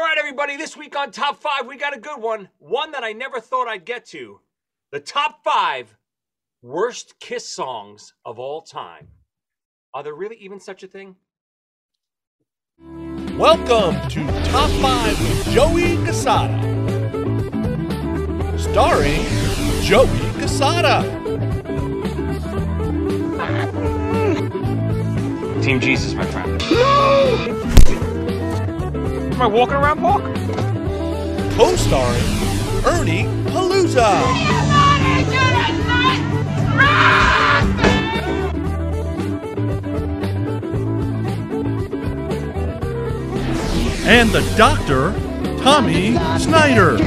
All right, everybody, this week on Top 5, we got a good one. One that I never thought I'd get to. The top five worst Kiss songs of all time. Are there really even such a thing? Welcome to Top 5 with Joey Cassata. Starring Joey Cassata. Team Jesus, my friend. Am I walking around, Park? Co-starring Ernie Palooza. And the doctor, Tommy Snyder.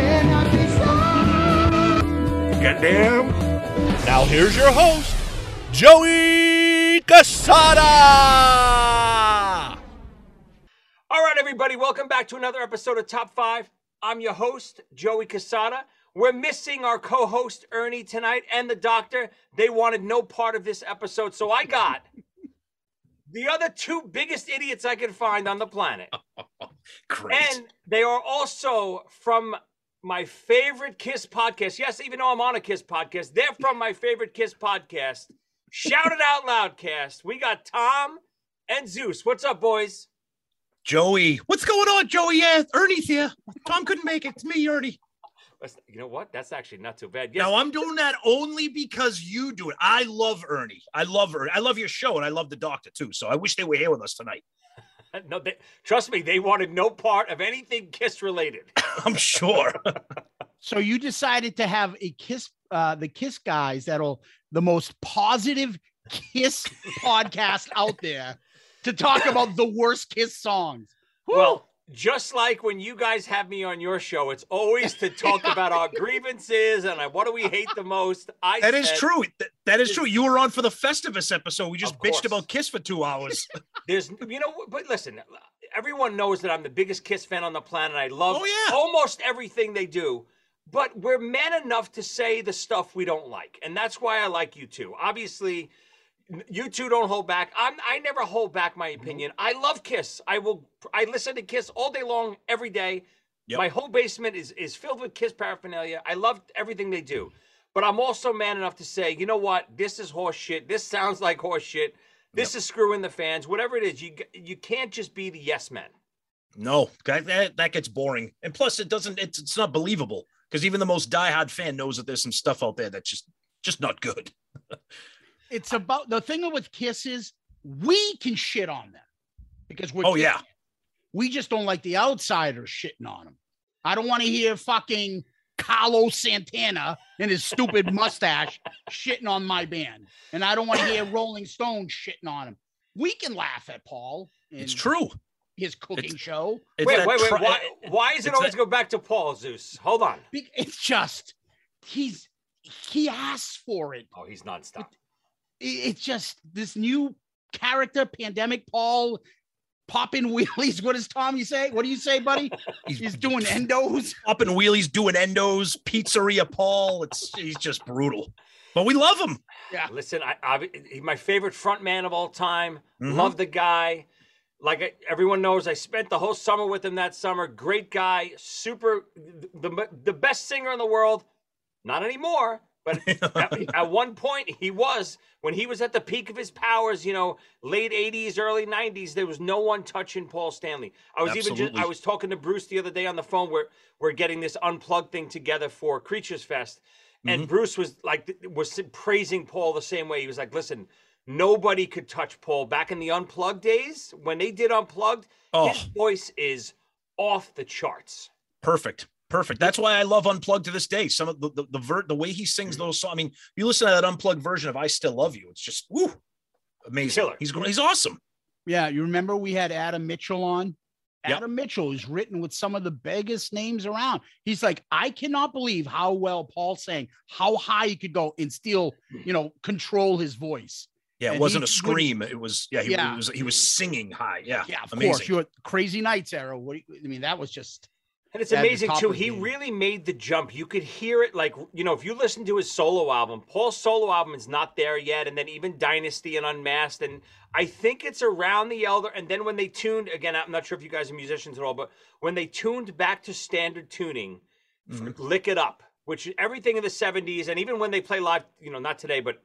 Goddamn. Now here's your host, Joey Cassata. Everybody, welcome back to another episode of Top 5. I'm your host, Joey Cassata. We're missing our co host, Ernie, tonight, and the doctor. They wanted no part of this episode, so I got the other two biggest idiots I could find on the planet. Great. And they are also from my favorite Kiss podcast. Yes, even though I'm on a Kiss podcast, they're from my favorite Kiss podcast. Shout it out loud, cast. We got Tom and Zeus. What's up, boys? Joey, what's going on, Joey? Yeah, Ernie's here. Tom couldn't make it. It's me, Ernie. You know what? That's actually not too bad. Yes, Now I'm doing that only because you do it. I love Ernie. I love Ernie. I love your show, and I love the doctor too. So I wish they were here with us tonight. no, they, trust me, they wanted no part of anything Kiss related. I'm sure. So you decided to have a kiss, uh, the Kiss guys that'll the most positive Kiss podcast out there to talk about the worst Kiss songs. Whew. Well, just like when you guys have me on your show, it's always to talk about our grievances and uh, what do we hate the most. I that is said, true. That, that is true. You were on for the Festivus episode. We just bitched about Kiss for two hours. There's, you know, but listen, everyone knows that I'm the biggest Kiss fan on the planet. I love Oh, yeah. almost everything they do, but we're man enough to say the stuff we don't like, and that's why I like you too. Obviously, you two don't hold back. I'm, I never hold back my Mm-hmm. opinion. I love Kiss. I will. I listen to Kiss all day long, every day. Yep. My whole basement is is filled with Kiss paraphernalia. I love everything they do. But I'm also man enough to say, you know what? This is horse shit. This sounds like horse shit. This is screwing the fans. Whatever it is, you you can't just be the yes men. no, that, that that gets boring. And plus, it doesn't. It's it's not believable because even the most diehard fan knows that there's some stuff out there that's just just not good. it's about the thing with Kiss is we can shit on them because we're Oh Kiss yeah. fans. we just don't like the outsiders shitting on them. I don't want to hear fucking Carlos Santana and his stupid mustache shitting on my band, and I don't want to hear Rolling Stone shitting on him. We can laugh at Paul. It's true. His cooking It's- show. It's wait, that wait, wait. tri- why, why is it always that- go back to Paul Zeus? Hold on. It's just he's he asks for it. Oh, he's nonstop. I- It's just this new character, pandemic Paul, popping wheelies. What does Tommy say? What do you say, buddy? He's doing endos. up and wheelies, doing endos, pizzeria Paul. It's he's just brutal, but we love him. Yeah. Listen, I, I he's my favorite front man of all time. Mhm. Love the guy. Like I, everyone knows, I spent the whole summer with him that summer. Great guy, super, the the best singer in the world. Not anymore, but at, at one point he was when he was at the peak of his powers. You know, late '80s, early '90s. There was no one touching Paul Stanley. I was even just, I was talking to Bruce the other day on the phone. Where we're getting this unplugged thing together for Creatures Fest, and mm-hmm. Bruce was like was praising Paul the same way. He was like, "Listen." Nobody could touch Paul back in the unplugged days when they did unplugged. Oh. His voice is off the charts. Perfect. Perfect. That's why I love Unplugged to this day. Some of the the the, ver- the way he sings those songs. I mean, you listen to that unplugged version of "I Still Love You." It's just woo, amazing. Killer. He's gr- he's awesome. Yeah, you remember we had Adam Mitchell on? Yep. Adam Mitchell is written with some of the biggest names around. He's like, I cannot believe how well Paul sang, how high he could go and still, hmm. you know, control his voice. Yeah, it And wasn't a he's good- scream. It was yeah. He, Yeah. was he was singing high. Yeah, Yeah, of amazing. course. Your Crazy Nights era. What I mean, that was just And it's amazing too. He game. really made the jump. You could hear it, like you know, if you listen to his solo album, Paul's solo album is not there yet, and then even Dynasty and Unmasked, and I think it's around the Elder. And then when they tuned again, I'm not sure if you guys are musicians at all, but when they tuned back to standard tuning, Mhm. "Lick It Up," which everything in the '70s, and even when they play live, you know, not today, but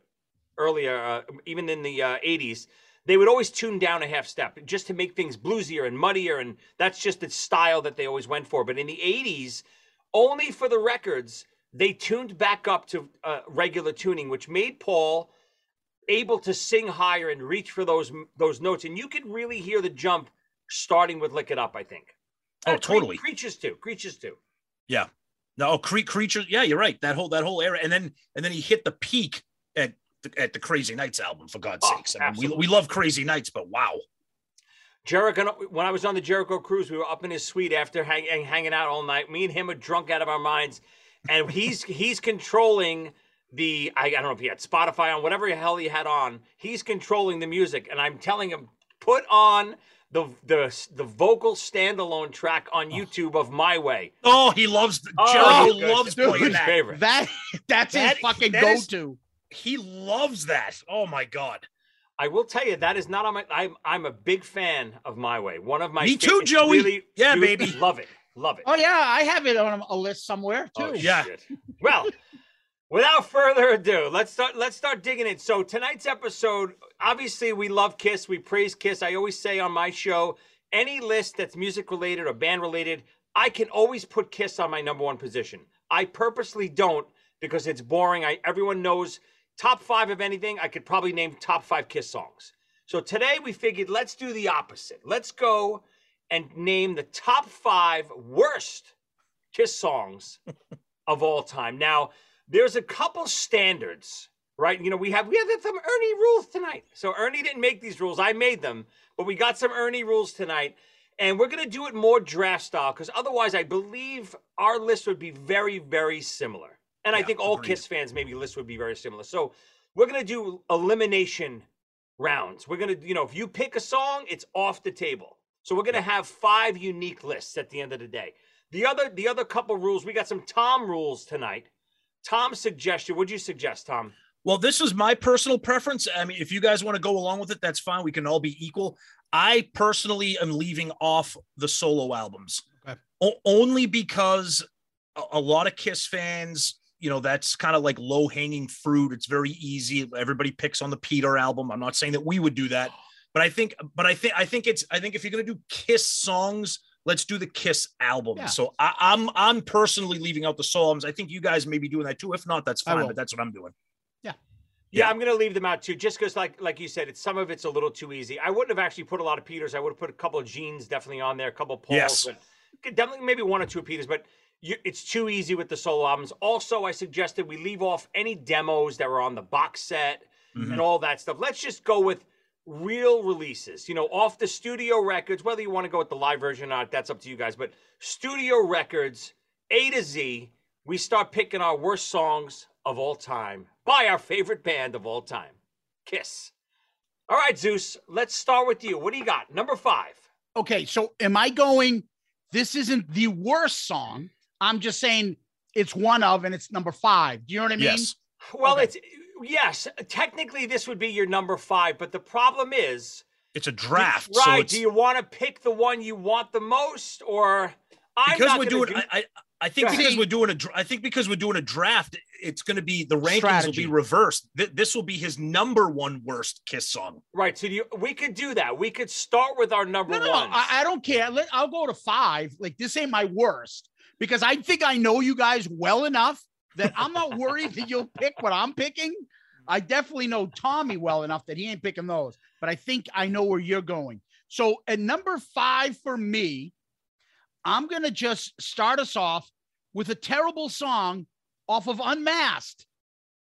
earlier, uh, even in the uh, '80s, they would always tune down a half step just to make things bluesier and muddier, and that's just the style that they always went for. But in the '80s, only for the records, they tuned back up to uh, regular tuning, which made Paul able to sing higher and reach for those those notes, and you could really hear the jump starting with "Lick It Up." I think. Oh, Cre- totally. Creatures too. Creatures too. Yeah. No, cre- creatures. Yeah, you're right. That whole that whole era, and then and then he hit the peak at at the Crazy Nights album. For God's Oh, sakes, I mean, we, we love Crazy Nights, but wow. Jericho, when I was on the Jericho cruise, we were up in his suite after hang, hang- hanging out all night. Me and him are drunk out of our minds, and he's he's controlling the I, I don't know if he had Spotify on whatever the hell he had on. He's controlling the music, and I'm telling him put on the the the vocal standalone track on oh. YouTube of My Way. Oh, he loves Oh, Jericho good. loves Dude, playing his that. favorite. That that's That- his fucking that is- go-to. He loves that. Oh my god. I will tell you that is not on my. I'm I'm a big fan of My Way. One of my Me fa- too, Joey. really- Yeah, dude, baby. Love it, love it. Oh yeah, I have it on a list somewhere oh, too. Oh, Yeah. shit. Well, without further ado, let's start. Let's start digging in. So tonight's episode, obviously, we love Kiss. We praise Kiss. I always say on my show, any list that's music related or band related, I can always put Kiss on my number one position. I purposely don't because it's boring. I everyone knows top five of anything. I could probably name top five Kiss songs. So today we figured let's do the opposite. Let's go and name the top five worst Kiss songs of all time. Now, there's a couple standards, right? You know, we have we have some Ernie rules tonight. So Ernie didn't make these rules; I made them. But we got some Ernie rules tonight, and we're gonna do it more draft style because otherwise, I believe our list would be very, very similar. And I think all agreed. Kiss fans maybe list would be very similar. So we're gonna do elimination rounds. We're gonna, you know, if you pick a song, it's off the table. So we're gonna have five unique lists at the end of the day. The other, the other couple rules, we got some Tom rules tonight. Tom's suggestion. What'd you suggest, Tom? Well, this is my personal preference. I mean, if you guys want to go along with it, that's fine. We can all be equal. I personally am leaving off the solo albums Okay. o- only because a, a lot of Kiss fans, you know, that's kind of like low hanging fruit. It's very easy. Everybody picks on the Peter album. I'm not saying that we would do that, but I think, but I think, I think it's, I think if you're going to do Kiss songs, let's do the Kiss album. Yeah. So I, I'm, I'm personally leaving out the solo albums. I think you guys may be doing that too. If not, that's fine, but that's what I'm doing. Yeah, Yeah. I'm gonna leave them out too, just because, like, like you said, it's some of it's a little too easy. I wouldn't have actually put a lot of Peters. I would have put a couple of Jeans definitely on there, a couple of Pauls, Yes. but definitely maybe one or two Peters. But you, it's too easy with the solo albums. Also, I suggested we leave off any demos that were on the box set Mhm. and all that stuff. Let's just go with real releases. You know, off the studio records. Whether you want to go with the live version or not, that's up to you guys. But studio records, A to Z. We start picking our worst songs of all time by our favorite band of all time, Kiss. All right, Zeus, let's start with you. What do you got? Number five. Okay, so am I going? This isn't the worst song. I'm just saying it's one of, and it's number five. Do you know what I mean? Yes. Well, Okay. it's yes, technically this would be your number five, but the problem is It's a draft. so Right. it's, do you want to pick the one you want the most, or I'm because not we're doing, do- I, I, I think because we're doing a, dr- I think because we're doing a draft, it's going to be the rankings Strategy. will be reversed. Th- this will be his number one worst Kiss song. right. So do you, we could do that. We could start with our number No, no, one. I, I don't care. Let, I'll go to five. Like this ain't my worst because I think I know you guys well enough that I'm not worried that you'll pick what I'm picking. I definitely know Tommy well enough that he ain't picking those, but I think I know where you're going. So at number five for me, I'm gonna just start us off with a terrible song off of Unmasked,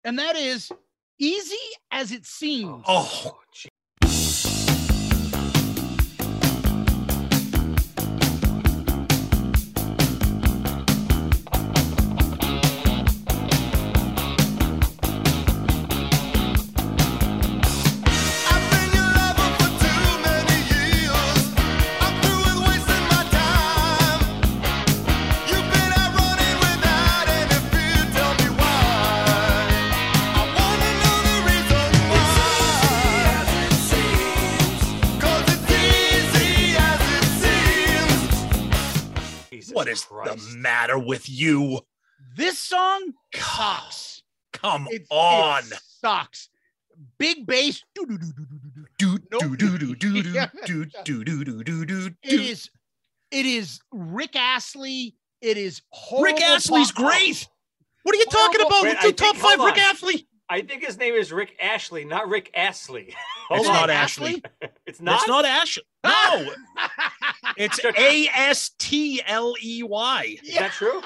and that is "Easy as It Seems." Oh, gee. Christ. the matter with you? This song God, sucks. Come It, on. it sucks. Big bass. doo-doo-doo-doo-doo-doo. Do Nope. do do do do do Yeah. do do do do do do It do. is. It is Rick Astley. It is Rick horrible Astley's pop- great. What are you talking about? Wait, Let's do top think- five Rick on. Astley. I think his name is Rick Ashley, not Rick Astley. Hold It's not Ashley. It's not. It's not Ashley. No, it's A S T L E Y. Is that true?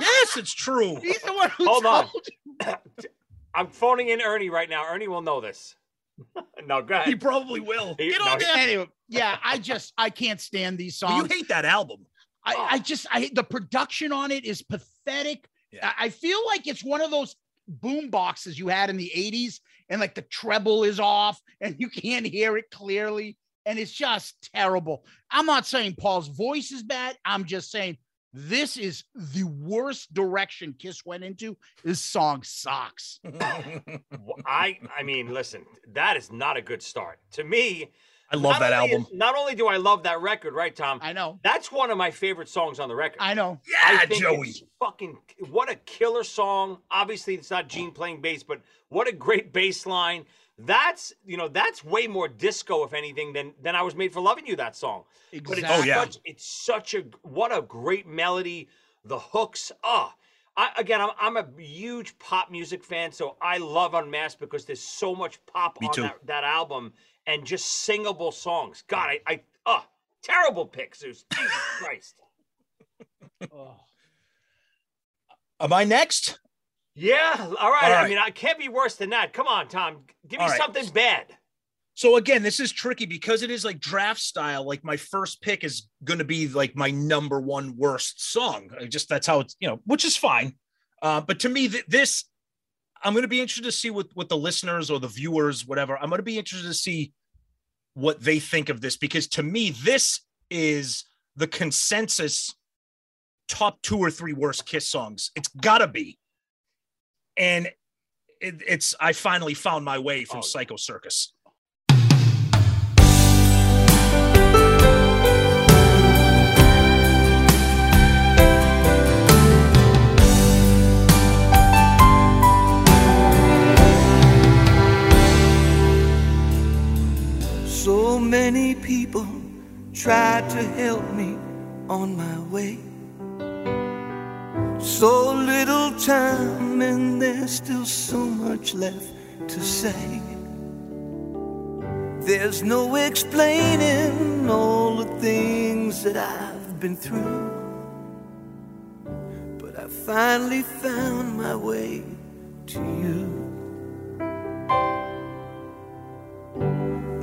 Yes, it's true. He's the one who Hold on. told you. I'm phoning in Ernie right now. Ernie will know this. no, go He probably will. He- Get no, on he- there. Anyway, yeah, I just I can't stand these Well, you hate that album. I, oh. I just I the production on it is pathetic. Yeah. I, I feel like it's one of those boom boxes you had in the 80s and like the treble is off and you can't hear it clearly and it's just terrible. I'm not saying Paul's voice is bad. I'm just saying this is the worst direction Kiss went into. This song sucks. I I mean, listen, that is not a good start. To me, I love that only- album. Not only do I love that record, right, Tom? I know. That's one of my favorite songs on the record. I know. I Yeah, think Joey. it's fucking what a killer song. Obviously, it's not Gene playing bass, but what a great bass line. That's you know that's way more disco, if anything, than than I was made for loving you. That song, but it's Oh, yeah. such it's such a what a great melody. The hooks, ah. I, again, I'm, I'm a huge pop music fan, so I love Unmasked because there's so much pop Me on that, that album and just singable songs. God, I, I oh, terrible pick, Zeus. Jesus Christ. Oh. Am I next? Yeah, all right. All I mean, I can't be worse than that. Come on, Tom. Give me right. something bad. So again, this is tricky because it is like draft style. Like my first pick is going to be like my number one worst song. I just that's how it's you know, which is fine. Uh, but to me, th- this I'm going to be interested to see what what the listeners or the viewers, whatever. I'm going to be interested to see what they think of this because to me, this is the consensus top two or three worst Kiss songs. It's got to be, and it, it's I finally found my way from Oh. Psycho Circus. So many people tried to help me on my way. So little time, and there's still so much left to say. There's no explaining all the things that I've been through. But I finally found my way to you.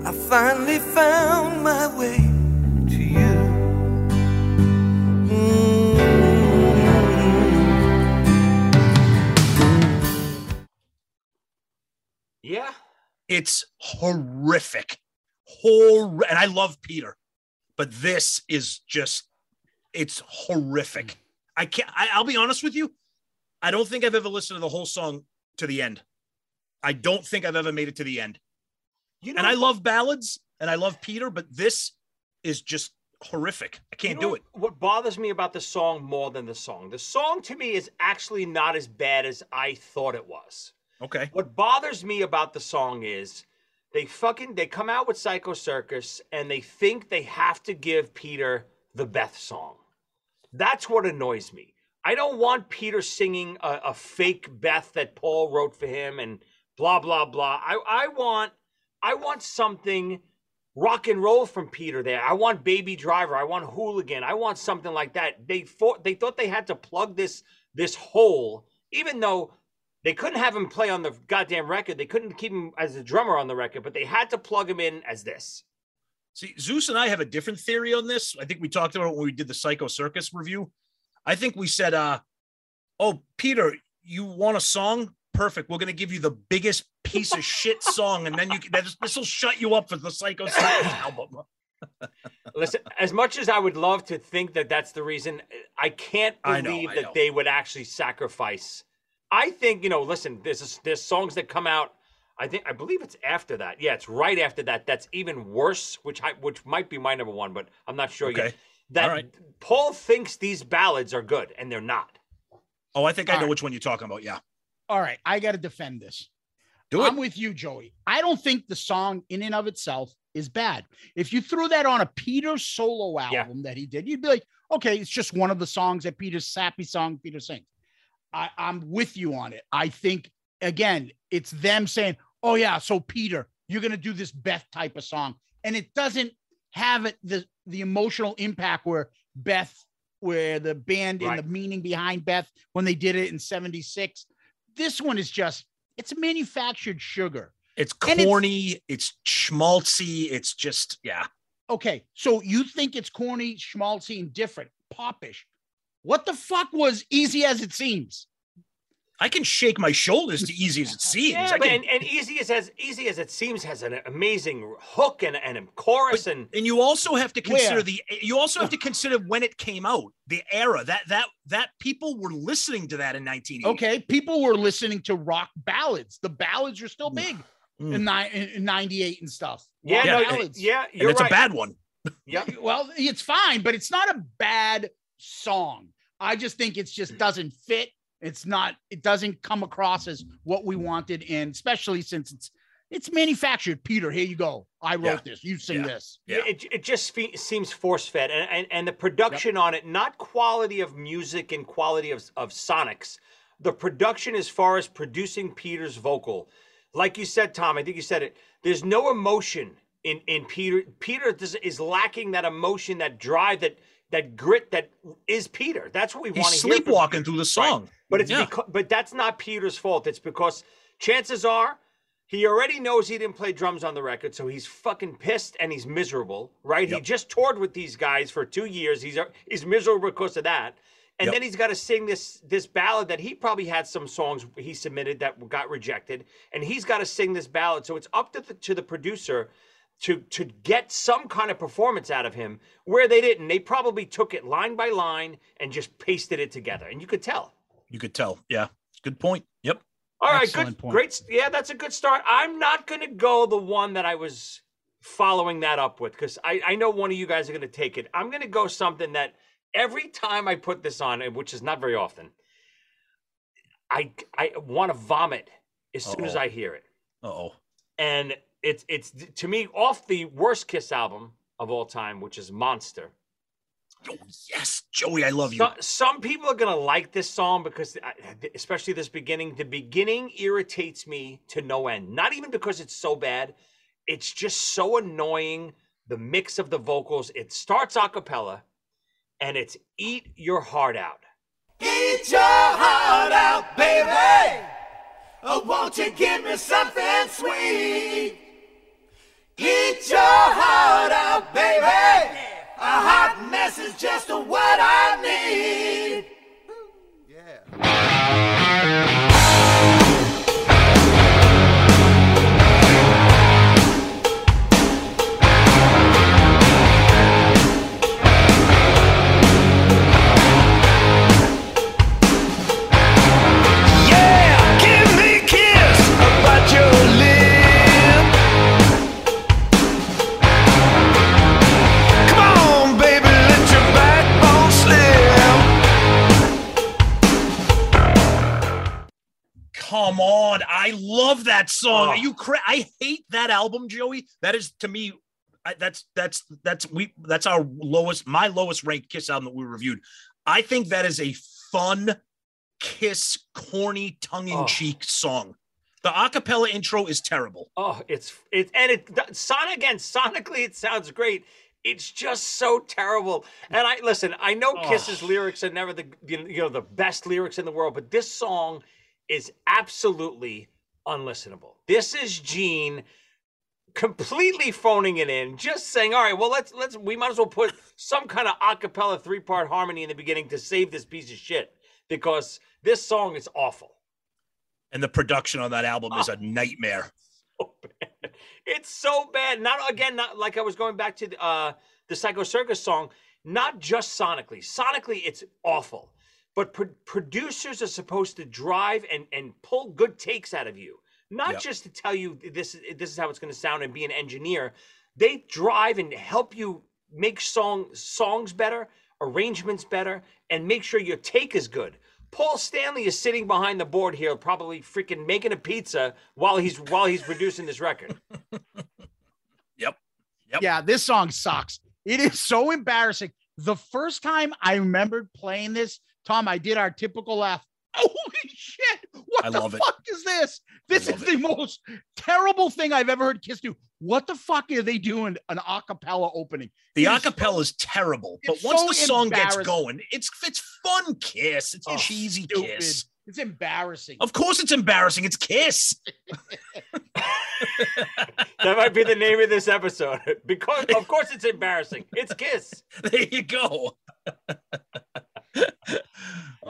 I finally found my way to you. Yeah. It's horrific. Hor- and I love Peter, but this is just it's horrific. I can't I, I'll be honest with you. I don't think I've ever listened to the whole song to the end. I don't think I've ever made it to the end. You know, And I love ballads and I love Peter, but this is just horrific. I can't you know do it. What bothers me about the song more than the song, the song to me is actually not as bad as I thought it was. Okay. What bothers me about the song is they fucking they come out with Psycho Circus and they think they have to give Peter the Beth song. That's what annoys me. I don't want Peter singing a, a fake Beth that Paul wrote for him and blah blah blah. I, I want I want something rock and roll from Peter there. I want Baby Driver. I want Hooligan. I want something like that. They thought they thought they had to plug this this hole, even though they couldn't have him play on the goddamn record. They couldn't keep him as a drummer on the record, but they had to plug him in as this. See, Zeus and I have a different theory on this. I think we talked about it when we did the Psycho Circus review. I think we said, uh, oh, Peter, you want a song? Perfect. We're going to give you the biggest piece of shit song, and then you can, this will shut you up for the Psycho Circus album. Listen, as much as I would love to think that that's the reason, I can't I know, believe I that know. they would actually sacrifice. I think you know. Listen, there's there's songs that come out. I think I believe it's after that. Yeah, it's right after that. That's even worse. Which I which might be my number one, but I'm not sure Okay. yet. that All right. Paul thinks these ballads are good, and they're not. Oh, I think I know right. which one you're talking about. Yeah. All right, I got to defend this. Do it. I'm with you, Joey. I don't think the song in and of itself is bad. If you threw that on a Peter solo Yeah. album that he did, you'd be like, okay, it's just one of the songs that Peter's sappy song Peter sings. I, I'm with you on it. I think again, it's them saying, "Oh yeah, so Peter, you're gonna do this Beth type of song," and it doesn't have it the the emotional impact where Beth, where the band Right. and the meaning behind Beth when they did it in '76. This one is just it's manufactured sugar. It's And it's- corny. It's, schmaltzy. It's just yeah. Okay, so you think it's corny, schmaltzy, and different, popish. What the fuck was easy as it seems? I can shake my shoulders to easy as it seems. Yeah, can- and, and easy as as easy as it seems has an amazing hook and, and a chorus and and you also have to consider Where? the you also have to consider when it came out the era that that that people were listening to that in 1980 Okay, people were listening to rock ballads. The ballads are still big Mm. in, ni- in in 98 and stuff. yeah, Rock no, Yeah, ballads. yeah, and you're it's right. a bad one yeah, Well, it's fine, but it's not a bad song. I just think it's just doesn't fit. It's not, it doesn't come across as what we wanted, and especially since it's it's manufactured. Peter, here you go. I wrote Yeah. this. You sing Yeah. this. Yeah. It, it just fe- seems force fed, and, and and the production on it, not quality of music and quality of of sonics, the production as far as producing Peter's vocal, like you said, Tom. I think you said it. There's no emotion in in Peter. Peter is, is lacking that emotion, that drive, that that grit that is Peter. That's what we he's want to sleepwalking through the song but it's Yeah. because, but that's not Peter's fault. It's because chances are he already knows he didn't play drums on the record, so he's fucking pissed and he's miserable, right? He just toured with these guys for two years. He's he's miserable because of that, and Yep. then he's got to sing this this ballad that he probably had some songs he submitted that got rejected, and he's got to sing this ballad. So it's up to the to the producer. To, to get some kind of performance out of him where they didn't they probably took it line by line and just pasted it together and you could tell you could tell yeah good point yep all right, Excellent good, point. great. Yeah, that's a good start. I'm not going to go the one that I was following that up with because I, I know one of you guys are going to take it. I'm going to go something that every time I put this on, which is not very often, I I want to vomit as soon as Uh-oh. I hear it, Uh oh and it's it's to me off the worst Kiss album of all time, which is Monster. oh yes joey i love you So- some people are gonna like this song because, I- especially this beginning. The beginning irritates me to no end. Not even because it's so bad. It's just so annoying. The mix of the vocals. It starts a cappella, and it's "Eat Your Heart Out." Eat your heart out, baby. Oh, won't you give me something sweet? Eat your heart out, baby. A hot mess is just what I need. On i love that song Oh. are you cra- i hate that album joey that is to me I, that's that's that's we that's our lowest my lowest ranked kiss album that we reviewed i think that is a fun kiss corny tongue-in-cheek oh. song the acapella intro is terrible Oh, it's it and it son again sonically it sounds great. It's just so terrible. And I listen, I know oh. Kiss's Oh. lyrics are never the you know the best lyrics in the world, but this song is absolutely unlistenable. This is Gene completely phoning it in, just saying, "All right, well let's let's we might as well put some kind of acapella three-part harmony in the beginning to save this piece of shit because this song is awful." and the production on that album is a nightmare so. It's so bad. Not again, not like I was going back to the, uh, the Psycho Circus song. Not just sonically. Sonically, it's awful. But pro- producers are supposed to drive and and pull good takes out of you, not Yep. just to tell you this is this is how it's going to sound and be an engineer. They drive and help you make song songs better, arrangements better, and make sure your take is good. Paul Stanley is sitting behind the board here, probably freaking making a pizza while he's while he's producing this record. yep. Yep. Yeah, this song sucks. It is so embarrassing. The first time I remembered playing this, Tom, I did our typical laugh. Holy shit! What I the love it. fuck is this? This is love the most terrible thing I've ever heard Kiss do. What the fuck are they doing? An acapella opening. The It is acapella is terrible, but once so the song gets going, it's it's fun Kiss. It's Oh, cheesy Stupid. Kiss. It's embarrassing. Of course, it's embarrassing. It's Kiss. That might be the name of this episode. Because of course it's embarrassing. It's Kiss. There you go.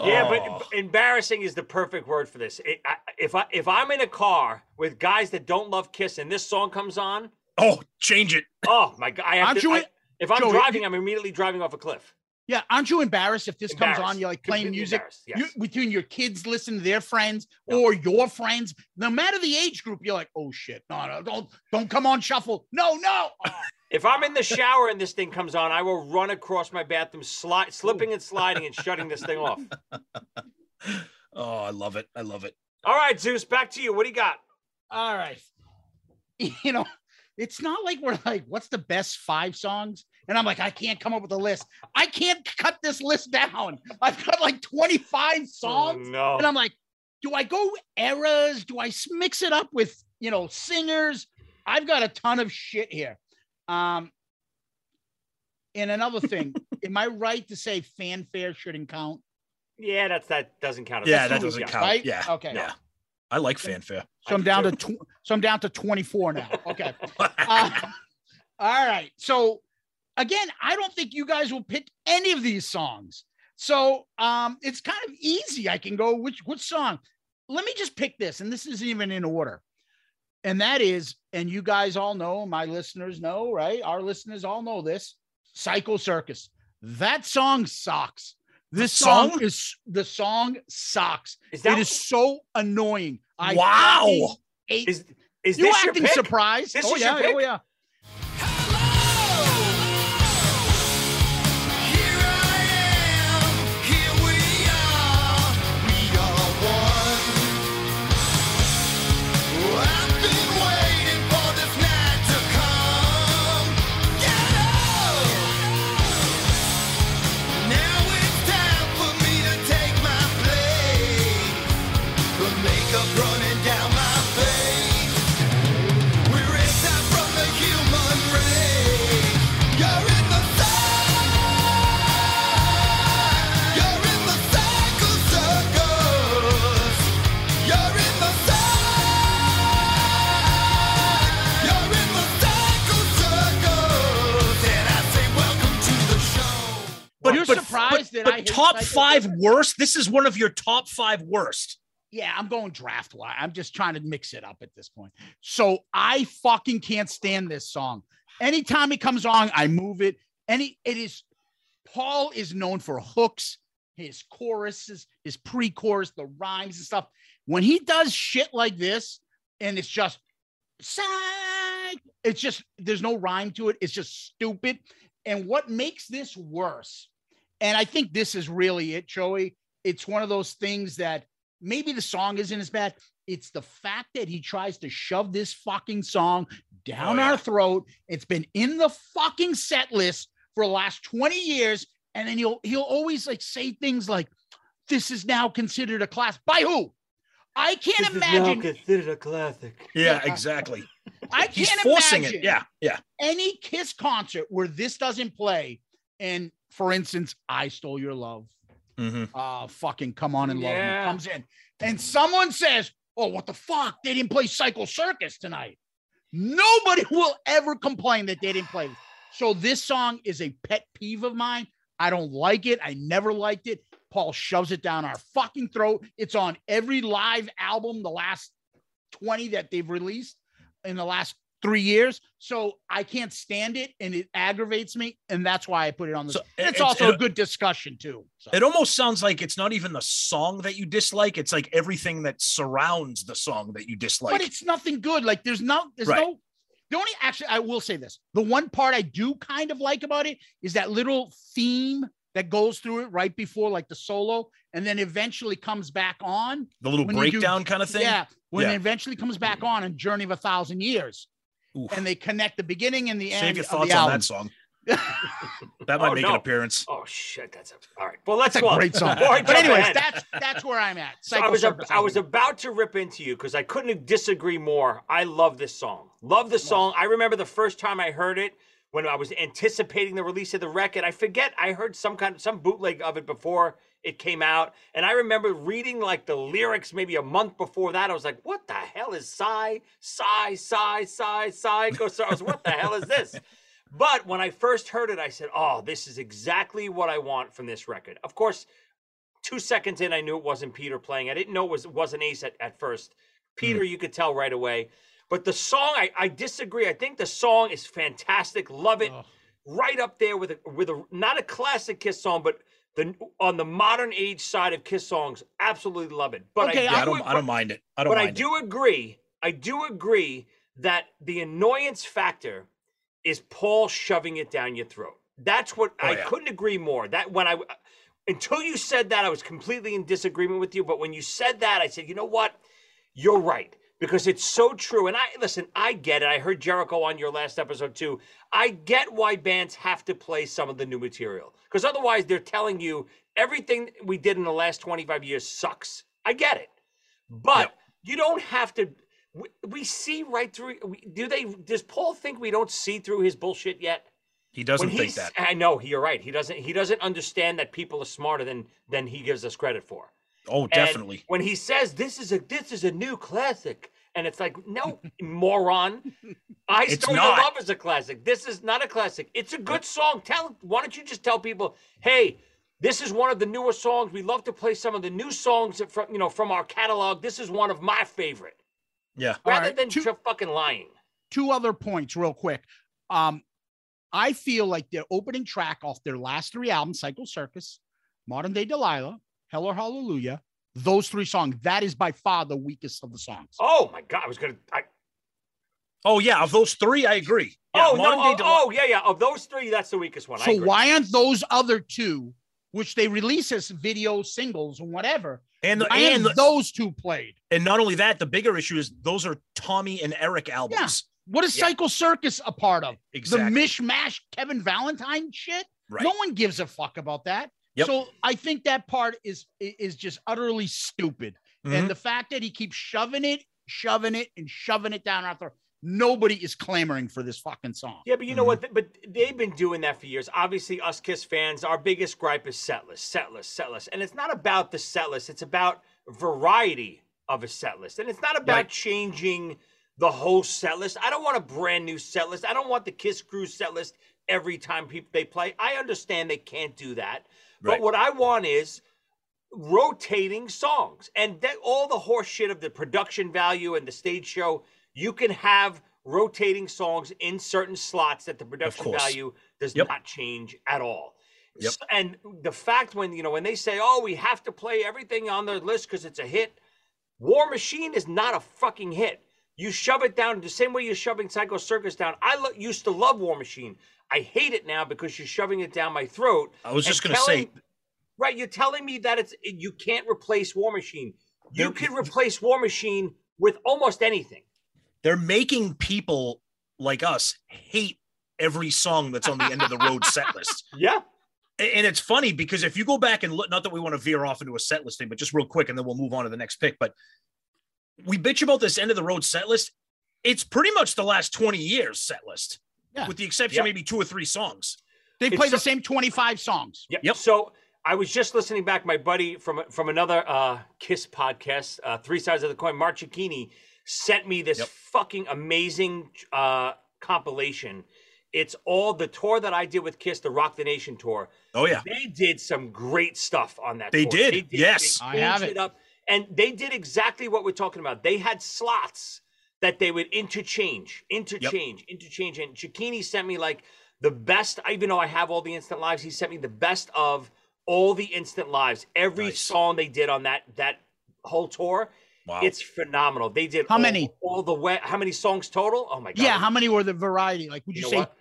Yeah, Oh. but embarrassing is the perfect word for this. It, I, if I if I'm in a car with guys that don't love Kiss and this song comes on, oh, change it. oh my god! I have Aren't to, you I- in- if I'm Joey, driving, I'm immediately driving off a cliff. Yeah, aren't you embarrassed if this comes on? You're like playing Completely music embarrassed, you, between your kids listen to their friends or your friends, no matter the age group, you're like, oh shit, no, no, don't don't come on shuffle. No, no. Oh, If I'm in the shower and this thing comes on, I will run across my bathroom, slide, slipping and sliding and shutting this thing off. Oh, I love it. I love it. All right, Zeus, back to you. What do you got? all right. You know, it's not like we're like, what's the best five songs? And I'm like, I can't come up with a list. I can't cut this list down. I've got like 25 songs. Oh, no. And I'm like, do I go eras? Do I mix it up with, you know, singers? I've got a ton of shit here. Um, and another thing, am I right to say fanfare shouldn't count? Yeah, that's that doesn't count. as Yeah, that doesn't Yeah. count. Right? Yeah. Okay. Yeah. I like fanfare. So I'm down to tw- so I'm down to 24 now. Okay. Uh, all right. So again, I don't think you guys will pick any of these songs. So um, it's kind of easy. I can go which which song. Let me just pick this, and this isn't even in order. And that is, and you guys all know, my listeners know, right? Our listeners all know this. Psycho Circus. That song sucks. This song, Song? is the song sucks. Is that it is so annoying. I Wow. is is you this your acting pick? surprised? This oh is yeah, your pick? oh yeah. But You're but- surprised but, that but top five worst. This is one of your top five worst. Yeah, I'm going draft wise. I'm just trying to mix it up at this point. So I fucking can't stand this song. Anytime it comes on, I move it. Any it is Paul is known for hooks, his choruses, his pre-chorus, the rhymes and stuff. When he does shit like this, and it's just it's just there's no rhyme to it. It's just stupid. And what makes this worse, and I think this is really it, Joey. It's one of those things that maybe the song isn't as bad. It's the fact that he tries to shove this fucking song down Oh, our throat. It's been in the fucking set list for the last 20 years. And then he'll he'll always like say things like, this is now considered a class. By who? I can't This is now imagine. considered a classic. Yeah, Yeah. Uh, exactly. I can't forcing imagine it. Yeah, yeah. any Kiss concert where this doesn't play. And for instance, I stole your love. hmm uh fucking come on and love me. Comes in. And someone says oh what the fuck? They didn't play Psycho Circus tonight. Nobody will ever complain that they didn't play. So this song is a pet peeve of mine. I don't like it. I never liked it. Paul shoves it down our fucking throat. It's on every live album the last 20 that they've released in the last three years so i can't stand it and it aggravates me and that's why i put it on the So it's it's- also it- a good discussion too so. It almost sounds like it's not even the song that you dislike. It's like everything that surrounds the song that you dislike. but it's nothing good. Like there's no, there's Right. no. The only actually, I will say this: the one part I do kind of like about it is that little theme that goes through it right before, like the solo, and then eventually comes back on. The little you do- breakdown kind of thing. Yeah, when Yeah. it eventually comes back on in Journey of a Thousand Years, Oof. and they connect the beginning and the Save end your of thoughts the on that song. That might Oh, make no. an appearance. Oh shit, that's a, all right. Well, let's That's a go on. great song. But jump anyways, ahead. that's that's where I'm at. So I was a, Circus I was about to rip into you because I couldn't disagree more. I love this song. Love the song. I remember the first time I heard it when I was anticipating the release of the record. I forget I heard some kind of some bootleg of it before it came out, and I remember reading like the lyrics maybe a month before that. I was like, "What the hell is Psy? Psy, Psy, sigh, psycho stars? What the hell is this?" But when I first heard it, I said, "Oh, this is exactly what I want from this record." Of course, two seconds in, I knew it wasn't Peter playing. I didn't know it was wasn't Ace at, at first. Hmm. Peter, you could tell right away. But the song, I, I disagree. I think the song is fantastic. Love it. Ugh. Right up there with a, with a not a classic Kiss song, but the on the modern age side of Kiss songs, absolutely love it. But Okay, I, Yeah, I do don't. I don't mind it. I don't but I do agree. I do agree that the annoyance factor is Paul shoving it down your throat. That's what Oh, I yeah. couldn't agree more. That when I until you said that, I was completely in disagreement with you. But when you said that, I said, you know what? You're right. Because it's so true. And I listen, I get it. I heard Jericho on your last episode too. I get why bands have to play some of the new material. Because otherwise they're telling you everything we did in the last 25 years sucks. I get it. But Yep. you don't have to we, we see right through we, do they does Paul think we don't see through his bullshit yet? He doesn't think that. I know you're right. He doesn't. He doesn't understand that people are smarter than than he gives us credit for. Oh, And definitely. when he says this is a this is a new classic, and it's like no moron, I It's Stole not. Your Love is a classic. This is not a classic. It's a good song. Tell why don't you just tell people, hey, this is one of the newer songs. We love to play some of the new songs that from you know from our catalog. This is one of my favorite. Yeah. Rather right, than two- just fucking lying. two other points real quick. Um, I feel like their opening track off their last three albums, Psycho Circus, Modern Day Delilah, Hell or Hallelujah, those three songs, that is by far the weakest of the songs. Oh my god, I was gonna. I, Oh yeah. Of those three, I agree. Yeah, oh no! Oh, Deli- oh, yeah, yeah. Of those three, that's the weakest one. I So agree. why aren't those other two, which they release as video singles and whatever, and the, why and aren't the- those two played? and not only that, the bigger issue is those are Tommy and Eric albums. What is Yeah. Psycho Circus a part of? Exactly. The mishmash Kevin Valentine shit? right. No one gives a fuck about that. Yep. So I think that part is is just utterly stupid. Mhm. And the fact that he keeps shoving it, shoving it, and shoving it down our throat. Nobody is clamoring for this fucking song. Yeah, but you know Mhm. what? But they've been doing that for years. Obviously, us Kiss fans, our biggest gripe is setlist, setlist, set list, set list. And it's not about the setlist. it's about variety of a setlist. And it's not about Right. changing the whole setlist. I don't want a brand new setlist. I don't want the Kiss Crew setlist every time people they play. I understand they can't do that. But what I want is rotating songs. And that all the horse shit of the production value and the stage show you can have rotating songs in certain slots that the production value does Yep. not change at all. Yep. S- and the fact when you know when they say oh we have to play everything on the list because it's a hit war machine is not a fucking hit. You shove it down the same way you're shoving psycho circus down. I lo- used to love war machine i hate it now because you're shoving it down my throat I was just gonna say, right? You're telling me that it's you can't replace War Machine. You can replace War Machine with almost anything. they're making people like us hate every song that's on the end of the road set list. Yeah, And it's funny because if you go back and look, not that we want to veer off into a set list thing, but just real quick, and then we'll move on to the next pick. But we bitch about this end of the road set list. It's pretty much the last 20 years set list, Yeah. with the exception Yep. of maybe two or three songs. They It's play the so- same 25 songs. Yep. Yep. So I was just listening back. My buddy from from another uh, Kiss podcast, uh, Three Sides of the Coin, Mark Cicchini, sent me this Yep. fucking amazing uh, compilation. It's all the tour that I did with Kiss, the Rock the Nation tour. Oh, yeah. They did some great stuff on that. They tour. did, yes. they I have changed it. up, and they did exactly what we're talking about. They had slots that they would interchange, interchange, interchange. And Cicchini sent me like the best. Even though I have all the instant lives, he sent me the best of all the instant lives. Every Nice. song they did on that that whole tour. Wow. It's phenomenal. They did How all, many? All the way. How many songs total? Oh my god. Yeah, how many were the variety? Like, would you, know say what?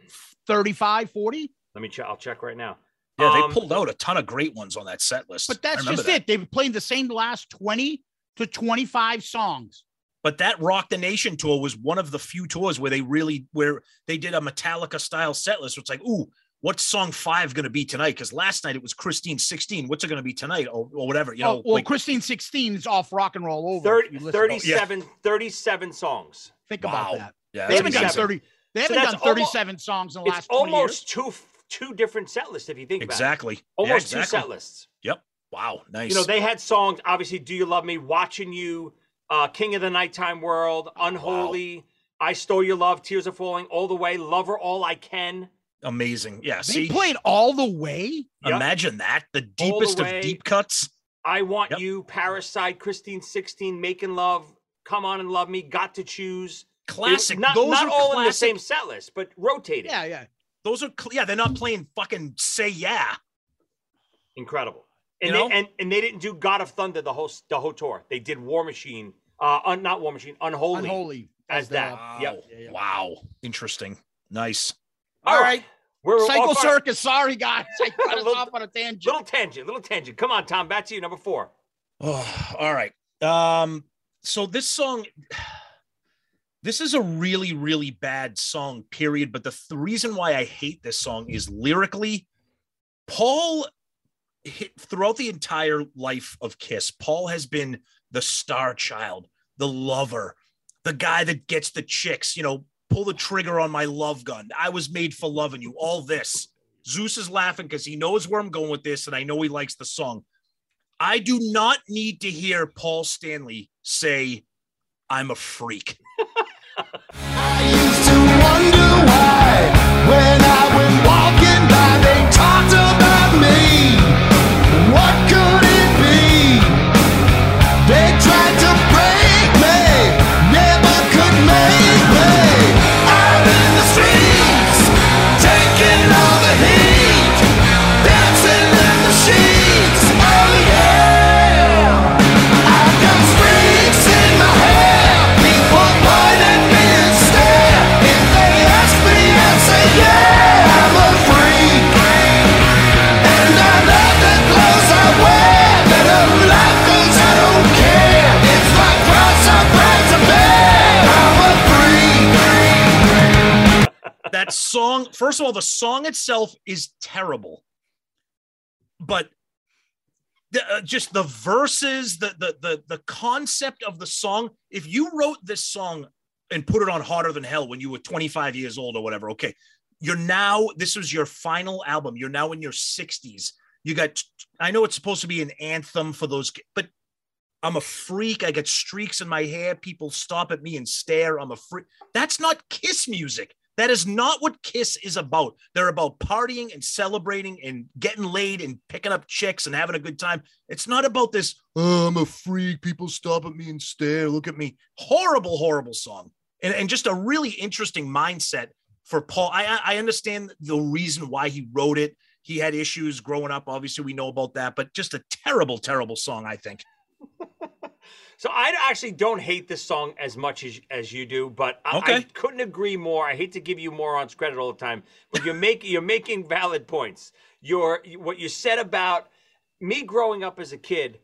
35, 40? Let me check. I'll check right now. yeah, they Um, pulled out a ton of great ones on that set list. But that's just that. it. They've played the same last 20 to 25 songs. But that Rock the Nation tour was one of the few tours where they really where they did a Metallica style set list. It's like, ooh, what's song five going to be tonight? Because last night it was Christine 16. What's it going to be tonight? Or, or whatever, you oh, know. oh, well, like, Christine 16 is off rock and roll over. 30, if you listen. 37, 37 songs. Think Wow. about that. yeah, They haven't done 30. They haven't that's done almo- 37 songs in the It's last 20 years. almost two two different set lists if you think about it. Exactly. Yeah, Almost two exactly. set lists. Yep. Wow, nice. You know, they had songs, obviously, Do You Love Me, Watching You, uh, King of the Nighttime World, Unholy, I Stole Your Love, Tears Are Falling, All the Way, Love Her All I Can. amazing. Yeah. They See, played all the way. Yep. imagine that. The All the deepest of deep cuts. I Want Yep. You, Parasite, Christine 16, Making Love, Come On and Love Me, Got to Choose. They- Classic. Not, those not are all in the same set list, but rotated. Yeah, yeah. Those are cl- yeah. They're not playing fucking say yeah. Incredible. And, You they, and and they didn't do God of Thunder the whole the whole tour. They did War Machine, uh, un, not War Machine, Unholy. Unholy. as the- that. Wow. Yep. Yeah, yeah. Wow. Interesting. Nice. All right, we're Psycho off our- Circus. Sorry, guys. I cut us Little- off on a tangent. Little tangent, little tangent. Come on, Tom. Back to you, number four. Oh, all right. Um, so this song, this is a really, really bad song, period. But the th- reason why I hate this song is lyrically, Paul hit throughout the entire life of Kiss, Paul has been the star child, the lover, the guy that gets the chicks, you know, pull the trigger on my love gun. I was made for loving you, all this. Zeus is laughing because he knows where I'm going with this, and I know he likes the song. I do not need to hear Paul Stanley say, I'm a freak. I used to wonder why when I That song, first of all, the song itself is terrible. But the, uh, just the verses, the, the the the concept of the song. If you wrote this song and put it on Hotter Than Hell when you were 25 years old or whatever, okay, you're now this was your final album. You're now in your 60s. You got. I know it's supposed to be an anthem for those, but I'm a freak. I got streaks in my hair. People stop at me and stare. I'm a freak. That's not Kiss music. That is not what Kiss is about. They're about partying and celebrating and getting laid and picking up chicks and having a good time. It's not about this, oh, I'm a freak. People stop at me and stare. Look at me. Horrible, horrible song. And, and just a really interesting mindset for Paul. I, I I understand the reason why he wrote it. He had issues growing up. Obviously, we know about that, but just a terrible, terrible song, I think. So I actually don't hate this song as much as as you do, but I, I couldn't agree more. I hate to give you morons credit all the time, but you're making you're making valid points. Your what you said about me growing up as a kid,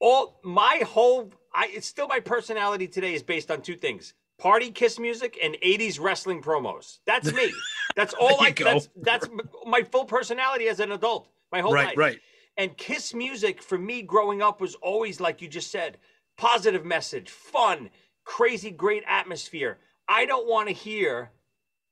all my whole I it's still my personality today is based on two things. Party kiss music and 80s wrestling promos. That's me. That's all I go. that's that's my full personality as an adult. My whole right, life. right. And Kiss music for me growing up was always like you just said, positive message, fun, crazy great atmosphere. I don't want to hear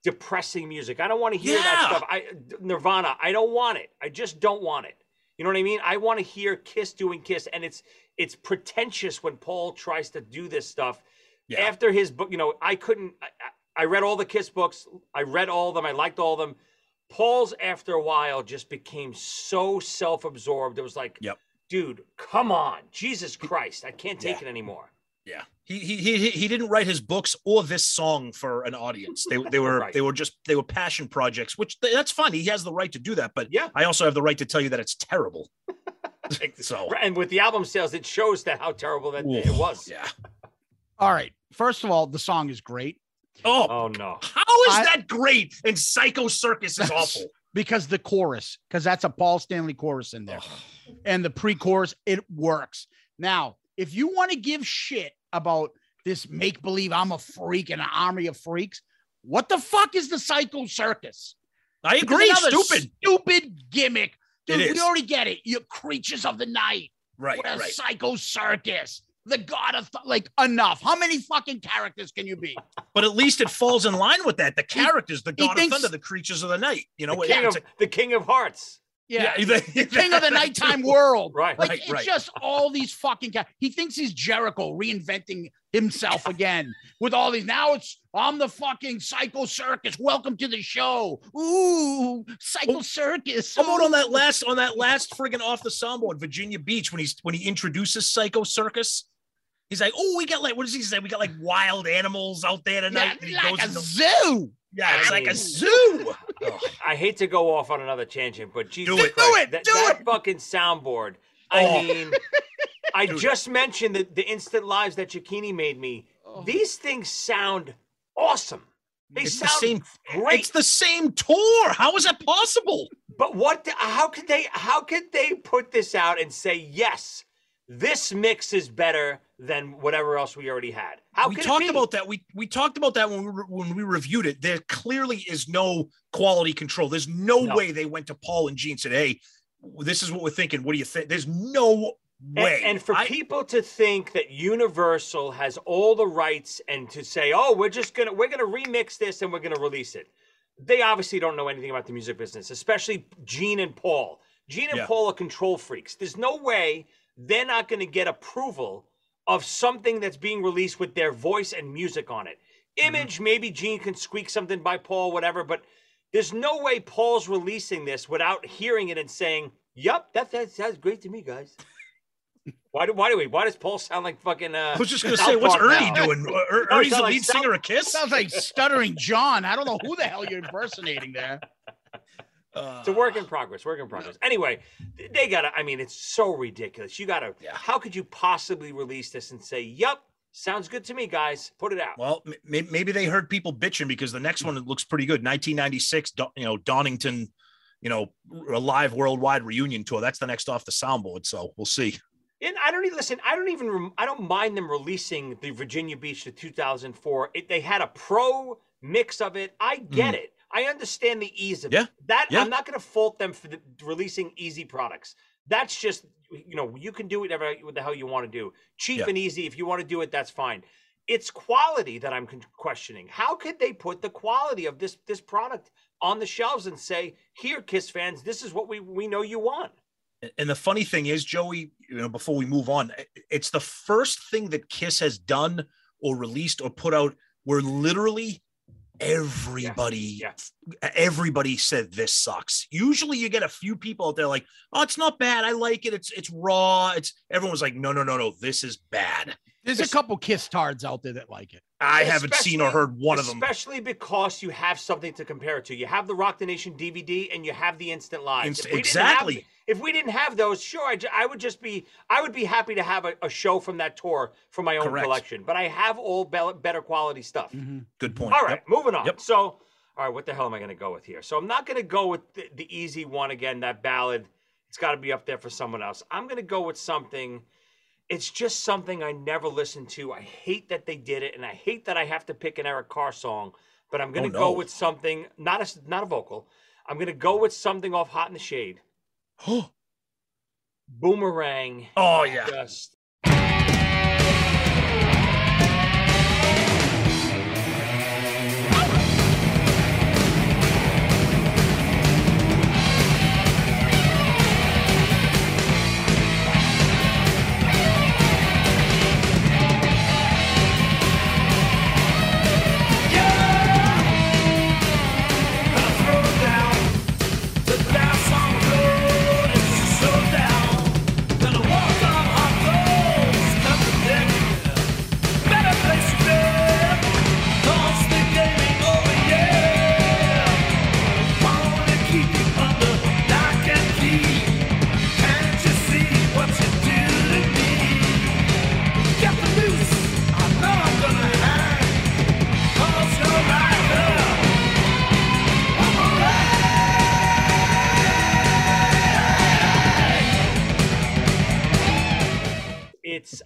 depressing music. I don't want to hear that stuff. I Nirvana, I don't want it. I just don't want it. You know what I mean? I want to hear Kiss doing Kiss and it's it's pretentious when Paul tries to do this stuff. Yeah. After his book, you know, I couldn't I, I I read all the Kiss books. I read all of them. I liked all of them. Paul's after a while just became so self-absorbed. It was like, Yep. Dude, come on, Jesus Christ, I can't take Yeah. it anymore. Yeah, he he he he didn't write his books or this song for an audience. They they were Right. they were just they were passion projects, which that's fine. He has the right to do that, but Yeah. I also have the right to tell you that it's terrible. So And with the album sales, it shows that how terrible that Oof, it was. Yeah, All right. First of all, the song is great Oh, Oh no. how is I- that great? And Psycho Circus is awful. Because the chorus, because that's a Paul Stanley chorus in there. and the pre-chorus it works now if you want to give shit about this make believe i'm a freak and an army of freaks what the fuck is the psycho circus I agree. Stupid. stupid gimmick dude we already get it you're creatures of the night Right, what a right. psycho circus the god of th- like enough how many fucking characters can you be But at least it falls in line with that. The characters, the he God thinks- of Thunder, the creatures of the night. You know, The king, it's of, the king of hearts. yeah, yeah, king of the nighttime world Right. Like Right, it's right. just all these fucking guys. He thinks he's Jericho reinventing himself again with all these. Now it's I'm the fucking Psycho Circus. Welcome to the show. Ooh, Psycho Circus. How about on that last on that last friggin' off the soundboard, Virginia Beach, when he's when he introduces Psycho Circus? He's like, oh, we got like what does he say? We got like wild animals out there Yeah, tonight. and he like goes a the- zoo. yeah, it's I like a zoo. Oh, I hate to go off on another tangent, but Jesus Do it. Christ, Do it, that, do that fucking soundboard. I Oh. mean, I Dude. just mentioned the, the instant lives that Chikini made me. Oh. These things sound awesome. They it's the sound same. great. It's the same tour. How is that possible? But what? How could they? How could they put this out and say yes? This mix is better than whatever else we already had. How we talked about that. We we talked about that when we re- when we reviewed it. There clearly is no quality control. There's no, No. way they went to Paul and Gene and said, "Hey, this is what we're thinking. What do you think?" There's no way. And, and for I- people to think that Universal has all the rights and to say, "Oh, we're just gonna we're gonna remix this and we're gonna release it," they obviously don't know anything about the music business, especially Gene and Paul. Gene and Yeah. Paul are control freaks. There's no way they're not going to get approval of something that's being released with their voice and music on it. Mm-hmm. Image, maybe Gene can squeak something by Paul, whatever, but there's no way Paul's releasing this without hearing it and saying, Yep, that that sounds great to me, guys." Why do why do we? Why does Paul sound like fucking? Uh, I was just gonna South say, what's Ernie now? doing? Er- Er- Ernie's sound the like lead South- singer of Kiss. Sounds like stuttering John. I don't know who the hell you're impersonating there. Uh, It's a work in progress. Work in progress. Anyway, they gotta. I mean, it's so ridiculous. You gotta. Yeah. How could you possibly release this and say, "Yep, sounds good to me, guys. Put it out." Well, m- maybe they heard people bitching because the next one looks pretty good. 1996, Do- you know, Donington, you know, a live worldwide reunion tour. That's the next off the soundboard. So we'll see. And I don't even listen. I don't even. I don't mind them releasing the Virginia Beach to 2004. It, they had a pro mix of it. I get it. I understand the ease of. Yeah, it. That yeah. I'm not going to fault them for the, releasing easy products. That's just you know you can do whatever what the hell you want to do. Cheap Yeah. and easy. If you want to do it, that's fine. It's quality that I'm questioning. How could they put the quality of this this product on the shelves and say, "Here, Kiss fans, this is what we we know you want." And the funny thing is, Joey, you know, before we move on, it's the first thing that Kiss has done or released or put out where literally everybody Yeah. everybody said this sucks. Usually you get a few people out there like, "Oh, it's not bad. I like it. It's it's raw." It's everyone was like, "No, no, no, no. This is bad." There's a couple kiss tards out there that like it. I haven't seen or heard one of them. Especially because you have something to compare it to. You have the Rock the Nation DVD and you have the Instant Live. Inst- If we didn't have- exactly. if we didn't have those, sure, I, I would just be, I would be happy to have a, a show from that tour for my own Correct. collection. But I have all be- better quality stuff. Mm-hmm. Good point. All right, Yep. moving on. Yep. So, all right, what the hell am I going to go with here? So I'm not going to go with the, the easy one again. That ballad, it's got to be up there for someone else. I'm going to go with something. It's just something I never listened to. I hate that they did it, and I hate that I have to pick an Eric Carr song. But I'm going to Oh, go with something not a not a vocal. I'm going to go with something off Hot in the Shade. Boomerang. oh yeah. Just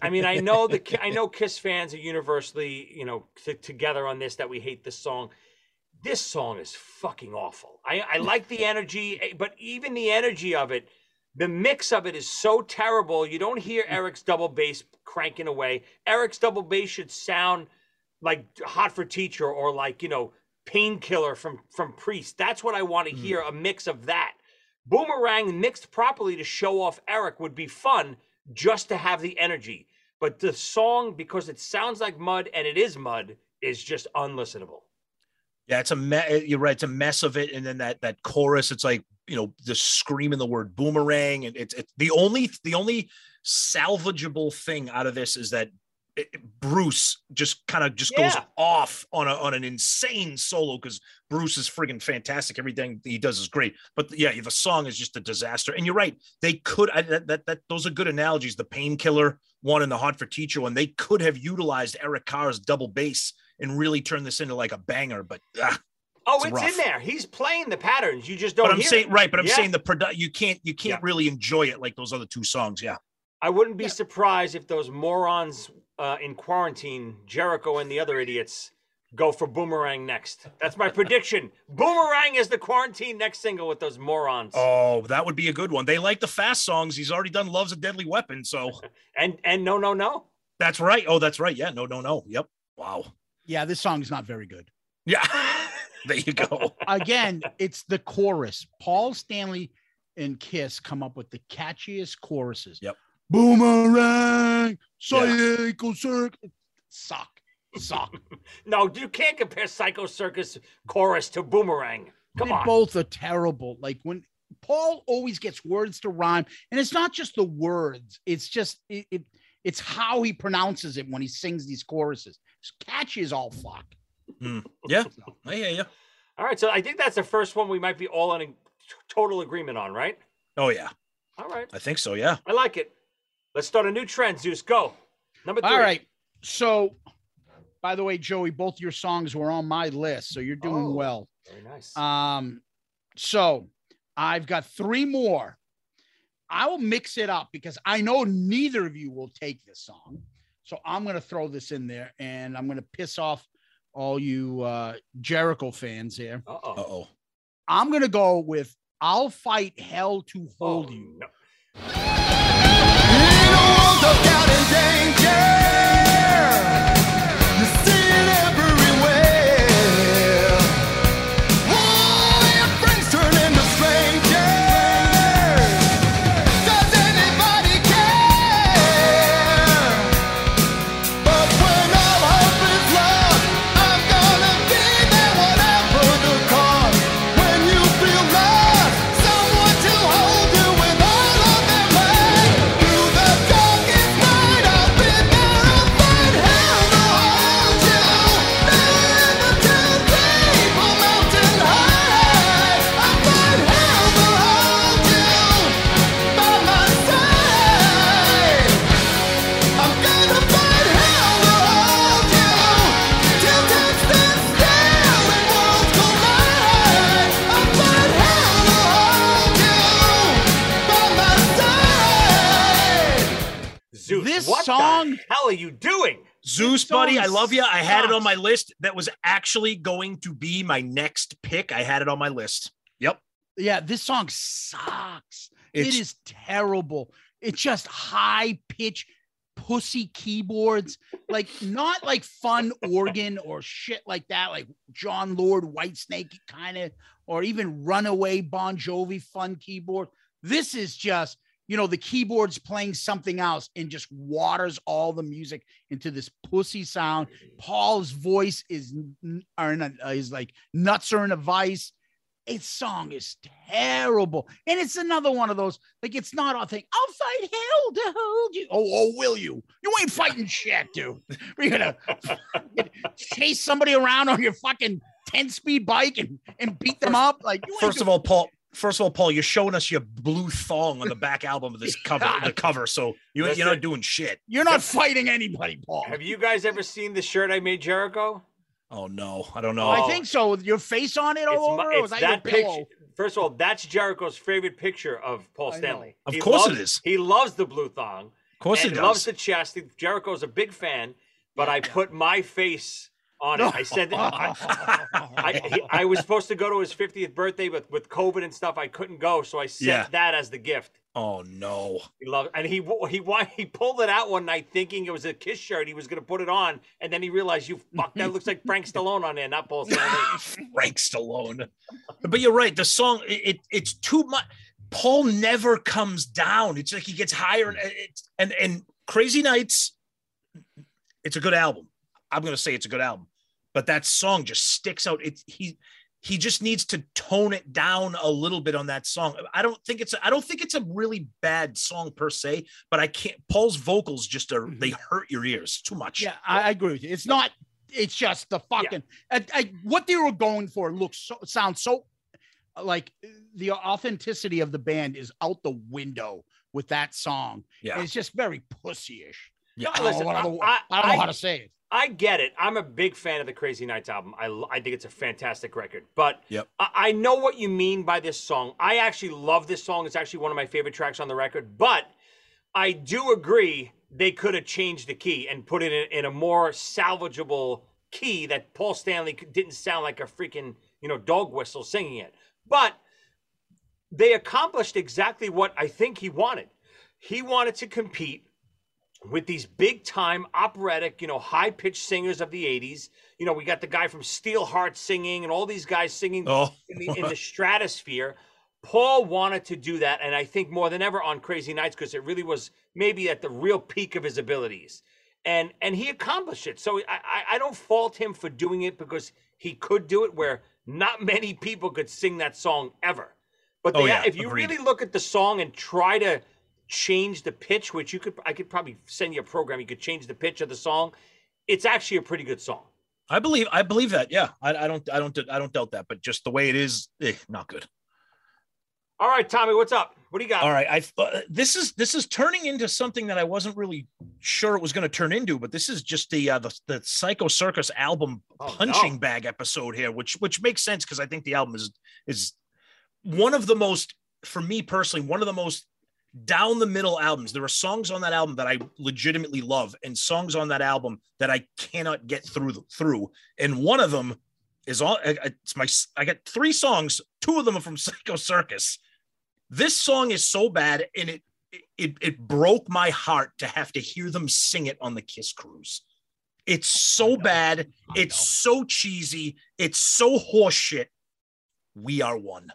I mean, I know the I know Kiss fans are universally, you know, t- together on this that we hate this song. This song is fucking awful. I, I like the energy, eh, but even the energy of it, the mix of it is so terrible. You don't hear Eric's double bass cranking away. Eric's double bass should sound like Hot for Teacher or like you know Painkiller from from Priest. That's what I want to Mm. hear. A mix of that. Boomerang mixed properly to show off Eric would be fun just to have the energy. But the song, because it sounds like mud and it is mud, is just unlistenable. Yeah, it's a me- eh, you're right. It's a mess of it, and then that that chorus. It's like you know, just screaming the word boomerang, and it's it's the only the only salvageable thing out of this is that Bruce just kind of just goes off on a on an insane solo because Bruce is friggin' fantastic. Everything he does is great, but yeah, the song is just a disaster. And you're right, they could I, that, that that those are good analogies. The painkiller one and the hot for teacher one, they could have utilized Eric Carr's double bass and really turned this into like a banger, but. ah, Oh, It's it's, in there. He's playing the patterns. You just don't but I'm hear saying it. right, but I'm Yeah. saying the produ- you can't you can't Yeah. really enjoy it like those other two songs. Yeah. I wouldn't be Yeah. surprised if those morons uh, in quarantine, Jericho and the other idiots, go for Boomerang next. That's my prediction. Boomerang is the quarantine next single with those morons. Oh, that would be a good one. They like the fast songs. He's already done Love's a Deadly Weapon, so And and no no no. that's right. Oh, that's right. Yeah, no, no, no. Yep. Wow. Yeah, this song is not very good. Yeah. there you go. Again, it's the chorus. Paul Stanley and Kiss come up with the catchiest choruses. Yep. Boomerang, Psycho Circus. Suck. Suck. No, you can't compare Psycho Circus chorus to Boomerang. Come they on. both are terrible. Like when Paul always gets words to rhyme, and it's not just the words, it's just it, it it's how he pronounces it when he sings these choruses. It's catchy as all fuck. Hmm. Yeah. I hear you. All right, so I think that's the first one we might be all in a t- total agreement on, right? Oh yeah. All right, I think so. Yeah. I like it. Let's start a new trend. Zeus, go. Number three. All right. So, by the way, Joey, both your songs were on my list, so you're doing Oh. well. Very nice. Um, so I've got three more. I will mix it up because I know neither of you will take this song. So I'm going to throw this in there and I'm going to piss off all you uh, Jericho fans here. Oh. oh. I'm going to go with I'll fight hell to hold you. No. Zeus, hell are you doing? Zeus, song buddy, I love you. I had it on my list. That was actually going to be my next pick. I had it on my list. Yep. Yeah, this song sucks. It's it is terrible. It's just high pitch pussy keyboards, like not like fun organ or shit like that, like Jon Lord Whitesnake kind of, or even Runaway Bon Jovi fun keyboard. This is just, you know, the keyboard's playing something else and just waters all the music into this pussy sound. Paul's voice is are in a, is like nuts are in a vice. Its song is terrible, and it's another one of those like it's not a thing. I'll fight hell to hold you. Oh, oh, will you? You ain't fighting shit, dude. You're gonna chase somebody around on your fucking ten speed bike and and beat them up. Like you first of all, Paul. First of all, Paul, you're showing us your blue thong on the back album of this cover, the cover. So you, you're not doing shit. you're not fighting anybody, Paul. Have you guys ever seen the shirt I made Jericho? Oh no, I don't know. I think so. With your face on it all It's, over. my, or was it's that, that picture. First of all, that's Jericho's favorite picture of Paul Stanley. Of He course loves- it is. He loves the blue thong. Of course and he loves the chest. Jericho's a big fan, but I put my face on it. I said that I, I, I was supposed to go to his 50th birthday, but with COVID and stuff, I couldn't go. So I sent Yeah. that as the gift. oh no. He loved, and he he he pulled it out one night thinking it was a Kiss shirt. He was going to put it on, and then he realized, "You fuck, that looks like Frank Stallone on there, not Paul Stanley." Frank Stallone. But you're right. The song, it, it- it's too much. Paul never comes down. It's like he gets higher. And, and and Crazy Nights, it's a good album. I'm gonna say it's a good album, but that song just sticks out. It's he he just needs to tone it down a little bit on that song. I don't think it's I don't think it's a really bad song per se, but I can't. Paul's vocals just are they mm-hmm. hurt your ears too much. Yeah, I, agree with you. It's not. It's just the fucking. I, I, what they were going for looks so sounds so like the authenticity of the band is out the window with that song. Yeah. It's just very pussyish. Yeah. I don't, Listen, know, what I- I- I don't know how to say it. I get it. I'm a big fan of the Crazy Nights album. I think it's a fantastic record. But Yep. I, I know what you mean by this song. I actually love this song. It's actually one of my favorite tracks on the record. But I do agree they could have changed the key and put it in, in a more salvageable key that Paul Stanley didn't sound like a freaking you know dog whistle singing it. But they accomplished exactly what I think he wanted. He wanted to compete with these big time operatic, you know, high pitched singers of the 80s. You know, we got the guy from Steelheart singing and all these guys singing Oh. in, the, in the stratosphere. Paul wanted to do that, and I think more than ever on Crazy Nights because it really was maybe at the real peak of his abilities, and and he accomplished it. So I I, don't fault him for doing it because he could do it where not many people could sing that song ever. But Oh, yeah, if you agreed. really look at the song and try to change the pitch, which you could, I could probably send you a program. You could change the pitch of the song. It's actually a pretty good song. I believe I believe that. Yeah, I, I don't I don't I don't doubt that. But just the way it is, eh, not good. All right, Tommy, what's up? What do you got? All right, I uh, this is this is turning into something that I wasn't really sure it was going to turn into, but this is just the uh, the the Psycho Circus album Oh, punching no. bag episode here, which which makes sense because I think the album is is one of the most for me personally one of the most down the middle albums. There are songs on that album that I legitimately love, and songs on that album that I cannot get through through. And one of them is all it's my I got three songs. Two of them are from Psycho Circus. This song is so bad, and it it it broke my heart to have to hear them sing it on the Kiss cruise. It's so bad. It's so cheesy. It's so horseshit. We are one.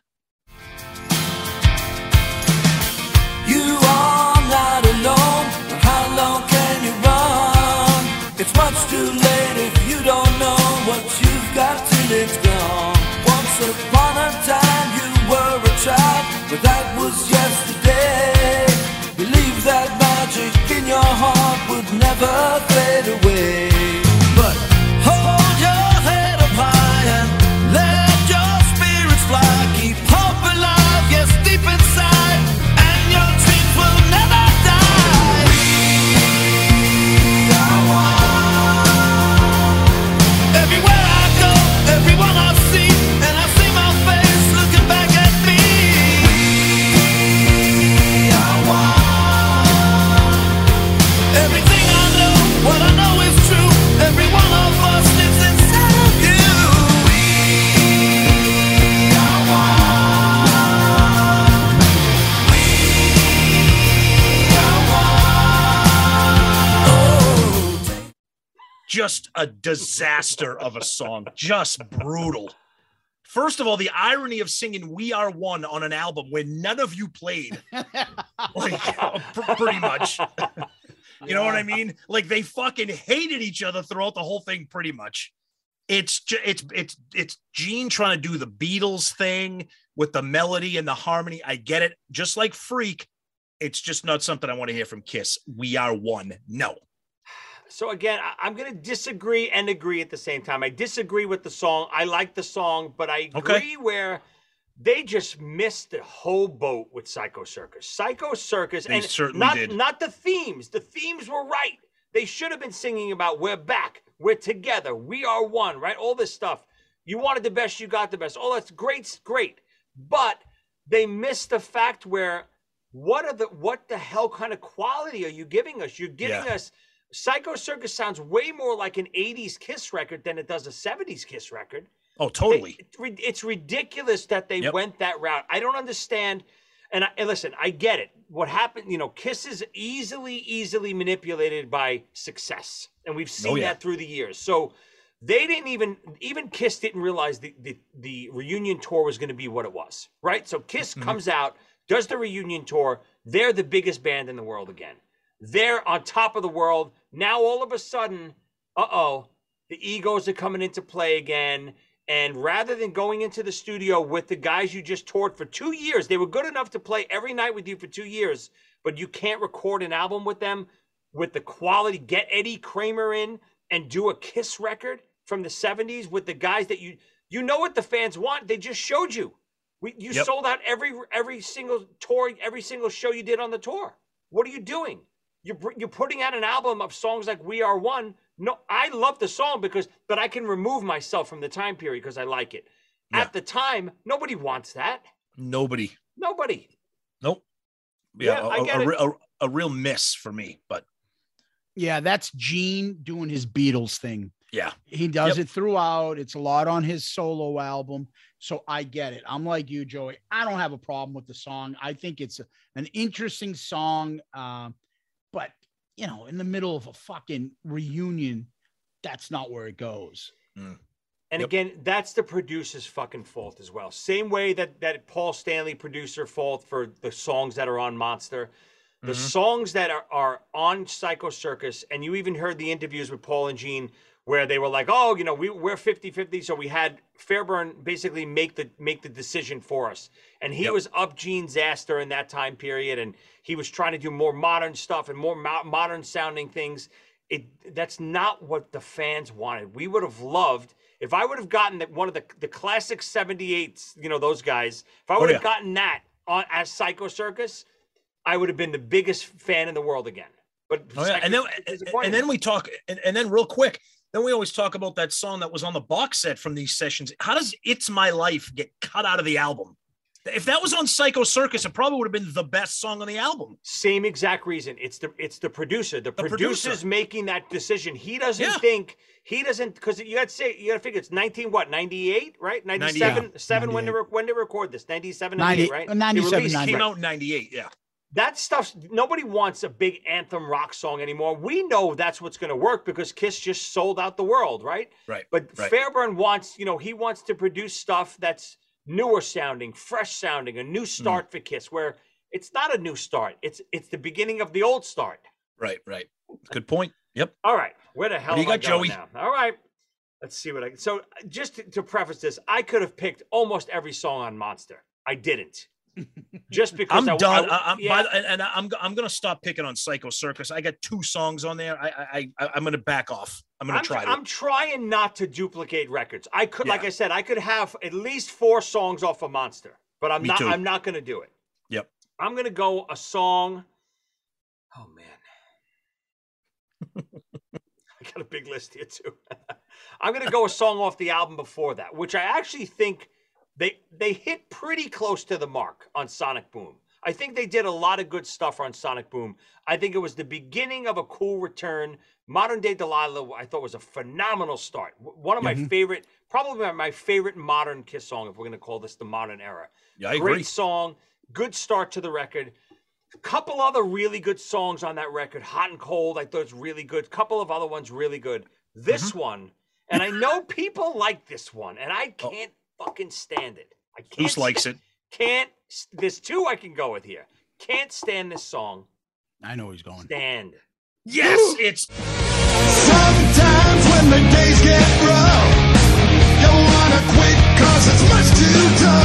Child, but that was yesterday. Believe that magic in your heart would never fade away. Just a disaster of a song, just brutal. First of all, the irony of singing "We Are One" on an album when none of you played, like pretty much. You know what I mean? Like they fucking hated each other throughout the whole thing, pretty much. It's ju- it's it's it's Gene trying to do the Beatles thing with the melody and the harmony. I get it, just like Freak. It's just not something I want to hear from Kiss. We are one. No. So again, I, I'm going to disagree and agree at the same time. I disagree with the song. I like the song, but I Okay. agree where they just missed the whole boat with Psycho Circus. Psycho Circus, They and certainly not did. not the themes. The themes were right. They should have been singing about we're back, we're together, we are one, right? All this stuff. You wanted the best, you got the best. Oh, that's great, great. But they missed the fact where what are the what the hell kind of quality are you giving us? You're giving Yeah. us Psycho Circus sounds way more like an 80s Kiss record than it does a 70s Kiss record. Oh, totally. it's it's ridiculous that they Yep. went that route. I don't understand. And, I, and listen, I get it. What happened, you know, Kiss is easily, easily manipulated by success. And we've seen Oh, yeah. that through the years. So they didn't even, even Kiss didn't realize the, the, the reunion tour was going to be what it was, right? So Kiss Mhm. comes out, does the reunion tour. They're the biggest band in the world again. They're on top of the world. Now, all of a sudden, uh oh, the egos are coming into play again. And rather than going into the studio with the guys you just toured for two years, they were good enough to play every night with you for two years, but you can't record an album with them with the quality. Get Eddie Kramer in and do a Kiss record from the 70s with the guys that you you know what the fans want. They just showed you. We, you Yep. sold out every every single tour, every single show you did on the tour. What are you doing? You're you're putting out an album of songs like "We Are One." No, I love the song because, but I can remove myself from the time period because I like it. Yeah. At the time, nobody wants that. Nobody. Nobody. Nope. Yeah, Yeah, I a, get a, it. a, a real miss for me. But Yeah, that's Gene doing his Beatles thing. yeah, He does Yep. it throughout. It's a lot on his solo album. So I get it. I'm like you, Joey. I don't have a problem with the song. I think it's a- an interesting song. Um, but, you know, in the middle of a fucking reunion, that's not where it goes. And Yep. again, that's the producer's fucking fault as well. Same way that that Paul Stanley producer fault for the songs that are on Monster. The Mhm. songs that are, are on Psycho Circus, and you even heard the interviews with Paul and Gene where they were like, oh, you know, we, we're 50-50, so we had Fairbairn basically make the make the decision for us. And he Yep. was up Gene's ass during that time period, and he was trying to do more modern stuff and more mo- modern sounding things. It that's not what the fans wanted. We would have loved if I would have gotten that one of the the classic 78s, you know, those guys. If I oh, would have Oh, yeah. gotten that on as Psycho Circus, I would have been the biggest fan in the world again. But oh, yeah. and then Psycho- and, then we talk, and, and then real quick, then we always talk about that song that was on the box set from these sessions. How does "It's My Life" get cut out of the album? If that was on Psycho Circus, it probably would have been the best song on the album. Same exact reason. It's the it's the producer. The, The producer's producer. making that decision. He doesn't Yeah. think he doesn't because you got to say you got to figure it's nineteen what ninety eight right ninety seven seven when to 98. re- when to record this ninety seven 90 right 97, 90. Came out '98. Yeah, that stuff's nobody wants a big anthem rock song anymore we know that's what's going to work because kiss just sold out the world right right. but Right. fairbairn wants you know he wants to produce stuff that's newer sounding fresh sounding a new start mm. for kiss where it's not a new start it's it's the beginning of the old start Right, right. Good point. Yep. all right where the hell do you got, Joey? now all right let's see what i so just to, to preface this i could have picked almost every song on monster i didn't just because I'm I, done. I, am yeah. and, I'm I'm gonna stop picking on Psycho Circus. I got two songs on there. I I, I I'm gonna back off. I'm gonna I'm, try to. I'm trying not to duplicate records. I could, like I said, I could have at least four songs off of Monster, but I'm Me not. too. I'm not going to do it. Yep. I'm going to go a song. Oh man, I got a big list here too. I'm going to go a song off the album before that, which I actually think they they hit pretty close to the mark on Sonic Boom. I think they did a lot of good stuff on Sonic Boom. I think it was the beginning of a cool return. Modern Day Delilah, I thought was a phenomenal start. One of my Mhm. favorite, probably my- my favorite modern Kiss song, if we're going to call this the modern era. yeah, I Great agree. song, good start to the record. A couple other really good songs on that record. Hot and Cold, I thought was really good. couple of other ones really good. This Mm-hmm. one, and I know people like this one, and I can't Oh. Can't fucking stand it. I can't. Goose likes sta- it. Can't. There's two I can go with here. Can't stand this song. I know he's going. Stand. Yes, it's Sometimes when the days get rough, you wanna quit cause it's much too tough.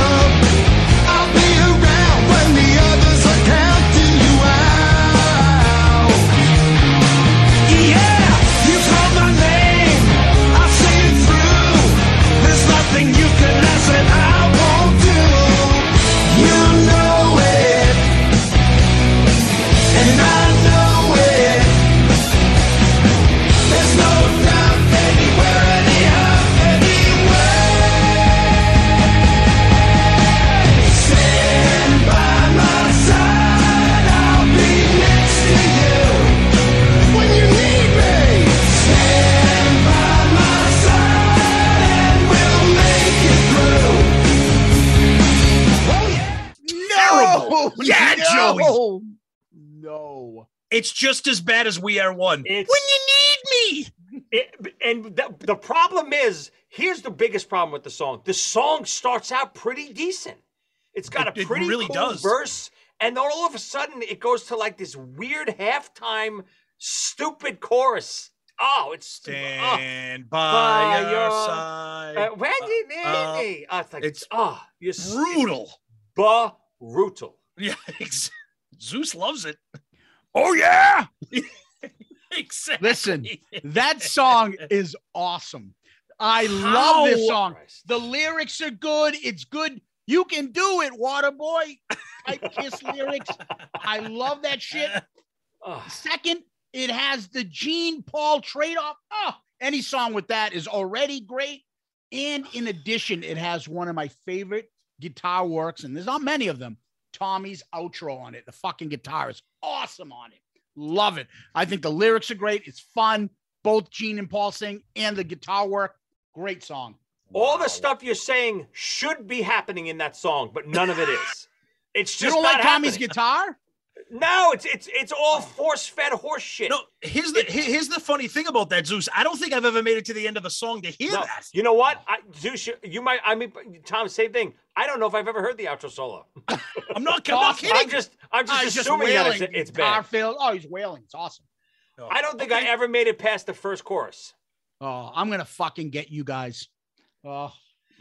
Yeah, no. Joey. No. It's just as bad as We Are One. It's, when you need me. It, and the, the problem is here's the biggest problem with the song. The song starts out pretty decent. It's got it, a pretty really cool does. verse, and then all of a sudden it goes to like this weird halftime stupid chorus. Oh, it's oh. stand oh, by, by, your uh, side. Uh, when you need uh, uh, me, oh, it's like it's oh, you're brutal, brutal. Yeah, Zeus loves it. Oh yeah. Exactly. Listen, That song is awesome. I love this song. Christ. The lyrics are good. It's good. You can do it, Waterboy. Type kiss lyrics. I love that shit. Oh, Second, it has the Gene Paul trade off. Oh, any song with that is already great. And in addition, it has one of my favorite guitar works, and there's not many of them. Tommy's outro on it. The fucking guitar is awesome on it. Love it. I think the lyrics are great. It's fun. Both Gene and Paul sing and the guitar work. Great song. all the stuff you're saying should be happening in that song, but none of it is. It's just You don't like Tommy's guitar? No, it's it's it's all force-fed horse shit. No, here's the here- here's the funny thing about that, Zeus. I don't think I've ever made it to the end of a song to hear No, that. You know what? I, Zeus, you, you might. I mean, Tom, same thing. I don't know if I've ever heard the outro solo. I'm not, I'm not kidding. I'm just, I'm Oh, just he's just assuming that it's, it's guitar bad. fill. Oh, he's wailing. It's awesome. I don't think Okay. I ever made it past the first chorus. Oh, I'm gonna fucking get you guys. Oh,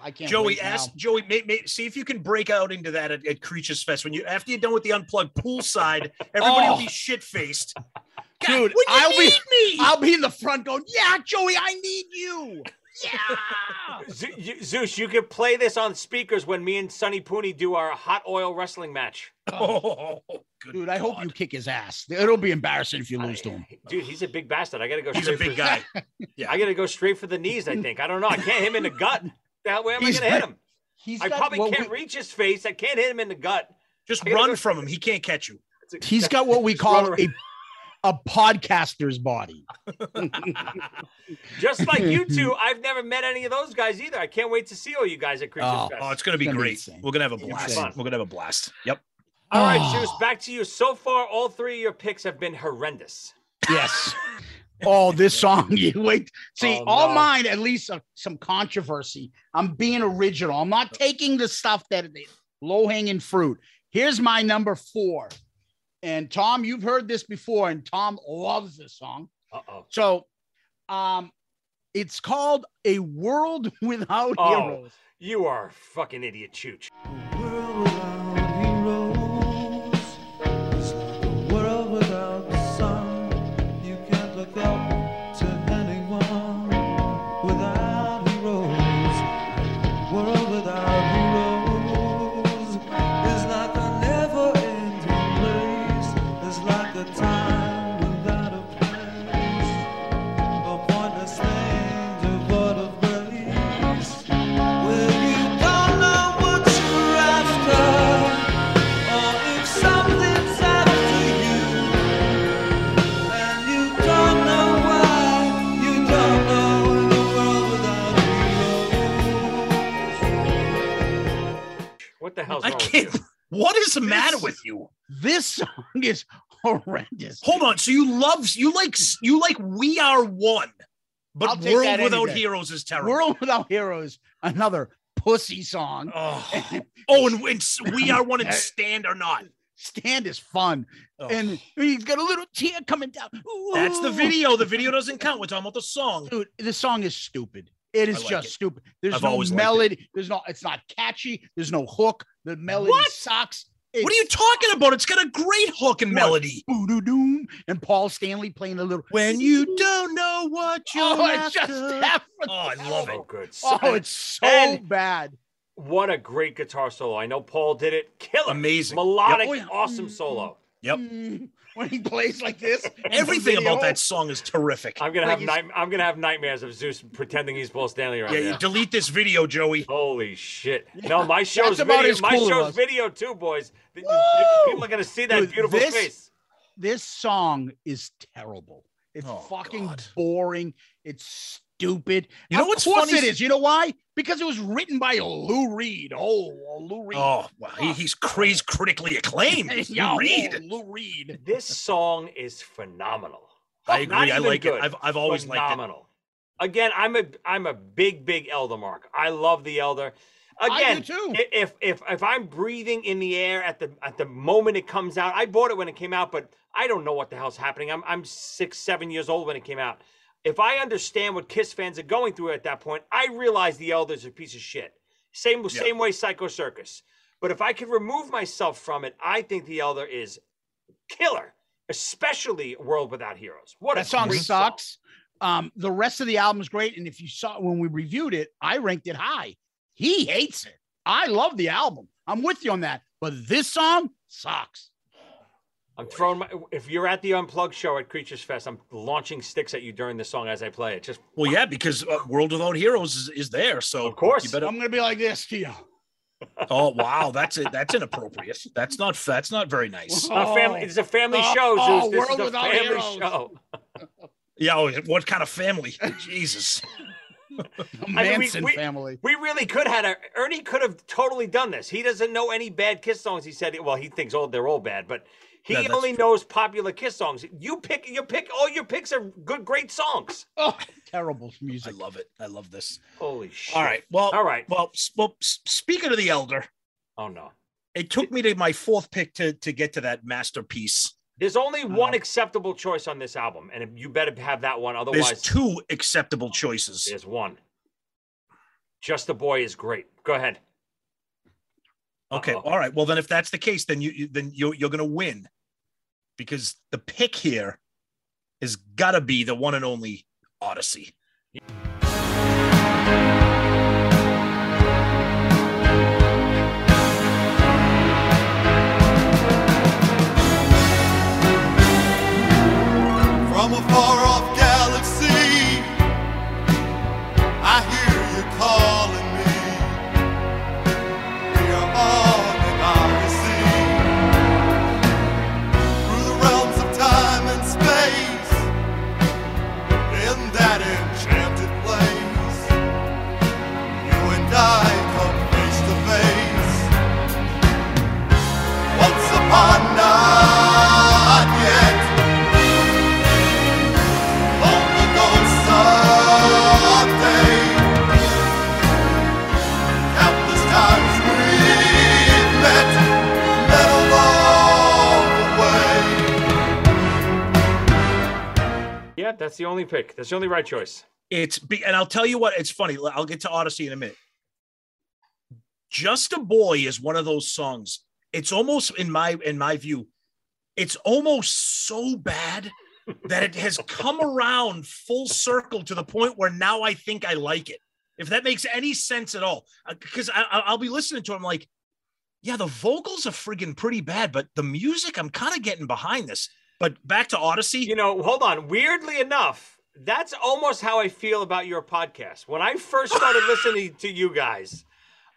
I can't. Joey, wait now. ask Joey. May, may, see if you can break out into that at, at Creatures Fest when you after you're done with the unplugged poolside. Everybody will Oh. be shit faced. Dude, when you I'll be- me. I'll be in the front going, "Yeah, Joey, I need you." Yeah. Ze- Zeus, you could play this on speakers when me and Sonny Pooney do our hot oil wrestling match. Oh, good Dude, I hope you kick his ass. It'll be embarrassing if you lose to him. Dude, he's a big bastard. I gotta go. He's straight a big for, guy. Yeah. I gotta go straight for the knees. I think. I don't know. I can't hit him in the gut. The hell, where am He's I gonna hit him? He's I got probably what can't we, reach his face. I can't hit him in the gut. Just run go- from him. He can't catch you. he's got what we call a a podcaster's body. Just like you two, I've never met any of those guys either. I can't wait to see all you guys at Creatures Oh, Fest. Oh, it's gonna be It's gonna be great. insane. We're gonna have a It's gonna be blast. fun. We're gonna have a blast. Yep. all right, Oh. Zeus, back to you. So far, all three of your picks have been horrendous. Yes. Oh, this song. You wait. See, Oh, all no. mine, at least uh, some controversy. I'm being original. I'm not taking the stuff that low hanging fruit. Here's my number four. And Tom, you've heard this before, and Tom loves this song. Uh oh. So, um, it's called "A World Without Oh. Heroes." You are a fucking idiot, Chooch. What the hell's I wrong can't. with you? What is the matter with you? This song is horrendous. Hold on. So you love you like you like We Are One, but take World that Without day. Heroes is terrible. World Without Heroes, another pussy song. Oh, oh, and, and We Are One and Stand or Not. Stand is fun, Oh. and he's got a little tear coming down. That's the video. The video doesn't count. We're talking about the song. dude. The song is stupid. It is like just it. stupid. There's I've no always liked it. melody. There's no. It's not catchy. There's no hook. The melody What? sucks. What are you talking about? It's got a great hook and melody. Boo-doo-doom. and Paul Stanley playing a little. When you don't know what oh, you're Oh, it's just after. Oh, I love it. So good. So- Oh, it's so And- bad. what a great guitar solo. I know Paul did it. Killer. Amazing. Melodic, Yep. Oh, awesome solo. Yep. Mm-hmm. When he plays like this, Everything about that song is terrific. I'm gonna Like have night- I'm gonna have nightmares of Zeus pretending he's Paul Stanley right Yeah, now. you delete this video, Joey. Holy shit! No, my show's about video. My cool show's video too, boys. Woo! People are gonna see that Dude, beautiful this- face. This song is terrible. It's Oh, fucking God. boring. It's stupid. You know of what's course funny it is- is. You know why? Because it was written by Lou Reed. Oh, Lou Reed. Oh, wow. He, he's crazy, critically acclaimed. You Yeah, read. oh, Lou Reed. This song is phenomenal. I agree. I like good, it. I've, I've always liked it. phenomenal. Again, I'm a I'm a big big Elder Mark. I love the Elder. I Again, do too. if if if I'm breathing in the air at the at the moment it comes out, I bought it when it came out, but I don't know what the hell's happening. I'm I'm six seven years old when it came out. If I understand what Kiss fans are going through at that point, I realize the Elder's a piece of shit. Same Yeah. same way Psycho Circus. But if I could remove myself from it, I think the Elder is killer, especially World Without Heroes. What That a song great sucks. Um, the rest of the album is great. And if you saw when we reviewed it, I ranked it high. He hates it. I love the album. I'm with you on that. But this song sucks. I'm throwing my. If you're at the Unplugged show at Creatures Fest, I'm launching sticks at you during the song as I play it. Just Well, yeah, because uh, World Without Heroes is, is there. So Of course. you better. I'm gonna be like this to you. Oh wow, that's it. That's inappropriate. That's not. That's not very nice. a family. It's a family Oh, show, oh, Zeus. This World is a Without family Heroes. show. Yeah. Oh, what kind of family? Jesus. The I mean, we- Manson we- family. We really could have. A, Ernie could have totally done this. He doesn't know any bad Kiss songs. He said, well, he thinks all they're all bad, but he Yeah, only true. knows popular Kiss songs. You pick. You pick. All your picks are good, great songs. Oh, terrible music. I love it. I love this. Holy shit! All right. Well. All right. Well. s- well speaking of the elder, Oh no. it took me to my fourth pick to to get to that masterpiece. There's only one Uh, acceptable choice on this album, and you better have that one. There's Otherwise, two acceptable choices. There's one. Just a boy is great. Go ahead. Okay. Uh-oh. All right. Well, then if that's the case, then you you- then you're you're gonna win, because the pick here has got to be the one and only Odyssey. From that's the only pick. That's the only right choice. It's be, and I'll tell you what, it's funny. I'll get to Odyssey in a minute. Just a Boy is one of those songs. It's almost in my in my view, it's almost so bad that it has come around full circle to the point where now I think I like it. If that makes any sense at all, uh, because I- I'll be listening to it, I'm like, yeah, the vocals are friggin' pretty bad, but the music, I'm kind of getting behind this. But back to Odyssey. You know, hold on. Weirdly enough, that's almost how I feel about your podcast. When I first started listening to you guys,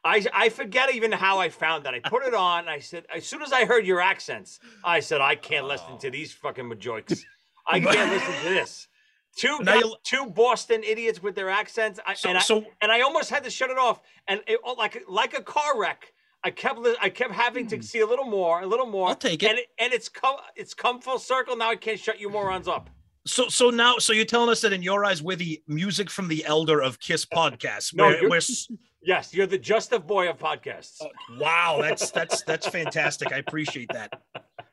I I forget even how I found that. I put it on. I said, as soon as I heard your accents, I said, I can't listen to oh. these fucking majorks. I can't listen to this. Two two Boston idiots with their accents, I, So- and I so- and I almost had to shut it off. And it, oh, like like a car wreck, I kept I kept having to see a little more, a little more. Hmm. I'll take it. And it, and it's come it's come full circle. Now I can't shut you morons up. So so now so you're telling us that in your eyes we're the music from the elder of Kiss podcasts. No, where s- Yes, you're the just of boy of podcasts. wow, that's that's that's fantastic. I appreciate that.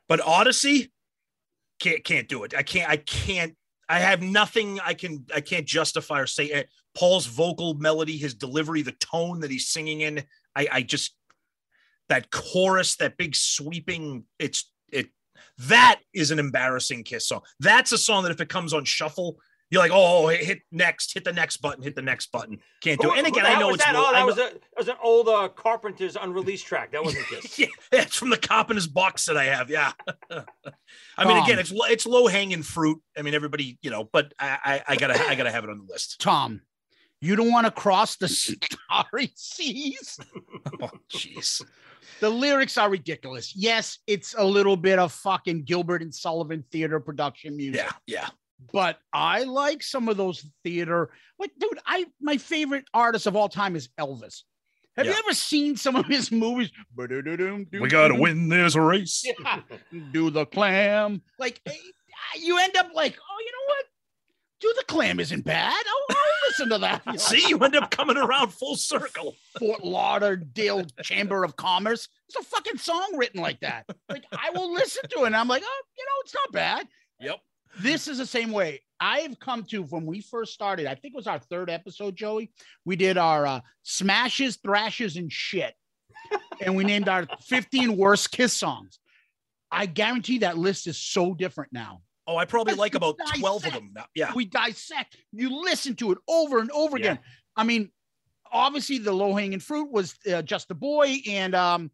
But Odyssey can't can't do it. I can't I can't I have nothing I can I can't justify or say it. Paul's vocal melody, his delivery, the tone that he's singing in. I I just that chorus, that big sweeping, it's it that is an embarrassing kiss song. That's a song that if it comes on shuffle, you're like, oh, hit next, hit the next button, hit the next button. Can't do it. And again, I know it's that. low- Oh, that know- was a that was an old uh, Carpenter's unreleased track. That wasn't Kiss. yeah, it's from the Carpenter's box that I have. Yeah. I mean, again, it's it's low hanging fruit. I mean, everybody, you know, but I, I I gotta I gotta have it on the list. Tom, you don't want to cross the starry seas. Oh, jeez. The lyrics are ridiculous. Yes, it's a little bit of fucking Gilbert and Sullivan theater production music. Yeah, yeah. but I like some of those theater. Like, dude, I my favorite artist of all time is Elvis. Have you ever seen some of his movies? We gotta win this race. Yeah. Do the clam. Like eh, you end up like, oh, you know what? Do the clam isn't bad. I'll listen to that. Know, See, you end up coming around full circle. Fort Lauderdale Chamber of Commerce. It's a fucking song written like that. Like I will listen to it and I'm like, oh, you know, it's not bad. Yep. This is the same way I've come to when we first started. I think it was our third episode, Joey. We did our uh, smashes, thrashes, and shit. and we named our 15 worst kiss songs. I guarantee that list is so different now. Oh, I probably like about dissect. 12 of them now. Yeah. We dissect, you listen to it over and over Yeah. again. I mean, obviously the low hanging fruit was uh, Just a Boy and um,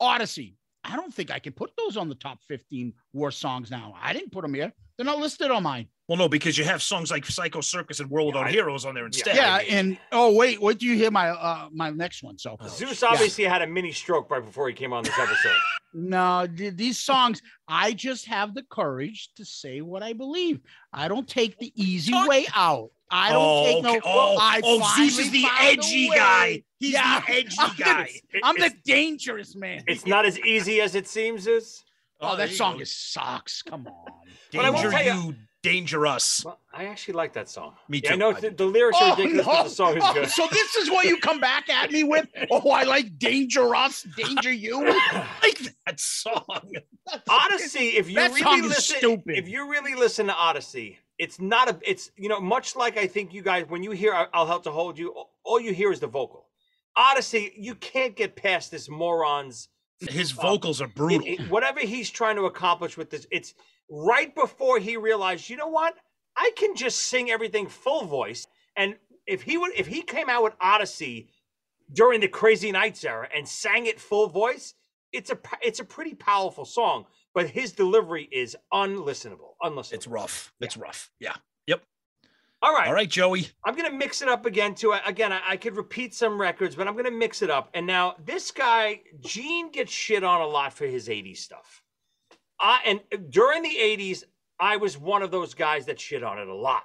Odyssey. I don't think I can put those on the top 15 worst songs now. I didn't put them here. They're not listed on mine. Well, no, because you have songs like Psycho Circus and World Without I- Heroes on there instead. Yeah, and oh wait, wait do you hear my uh my next one? So Zeus obviously had a mini stroke right before he came on this episode. no, th- these songs, I just have the courage to say what I believe. I don't take the easy way out. I don't oh, take no. okay. oh, I oh, Zeus is the edgy guy. He's Yeah, the edgy I'm the- guy. I'm the dangerous man. It's not as easy as it seems, Zeus. Oh, oh, there that song is sucks. Come on. I Danger you, you- danger us. Well, I actually like that song. Me Yeah, I too. know the, the lyrics are oh, ridiculous, but the song is Oh, good. so this is what you come back at me with? Oh, I like danger us, danger you. like that song. Odyssey, if you really listen, if you really listen to Odyssey, it's not a, it's you know, much like I think you guys, when you hear "I'll Help to Hold You," all you hear is the vocal. Odyssey, you can't get past this moron's His vocals are brutal. it- it- whatever he's trying to accomplish with this. It's right before he realized, you know what, I can just sing everything full voice. And if he would, if he came out with Odyssey during the Crazy Nights era and sang it full voice, it's a it's a pretty powerful song. But his delivery is unlistenable. Unlistenable. It's rough. It's rough. Yeah. All right. All right, Joey. I'm gonna mix it up again too. Again, I, I could repeat some records, but I'm gonna mix it up. And now this guy, Gene, gets shit on a lot for his '80s stuff. I and during the '80s, I was one of those guys that shit on it a lot.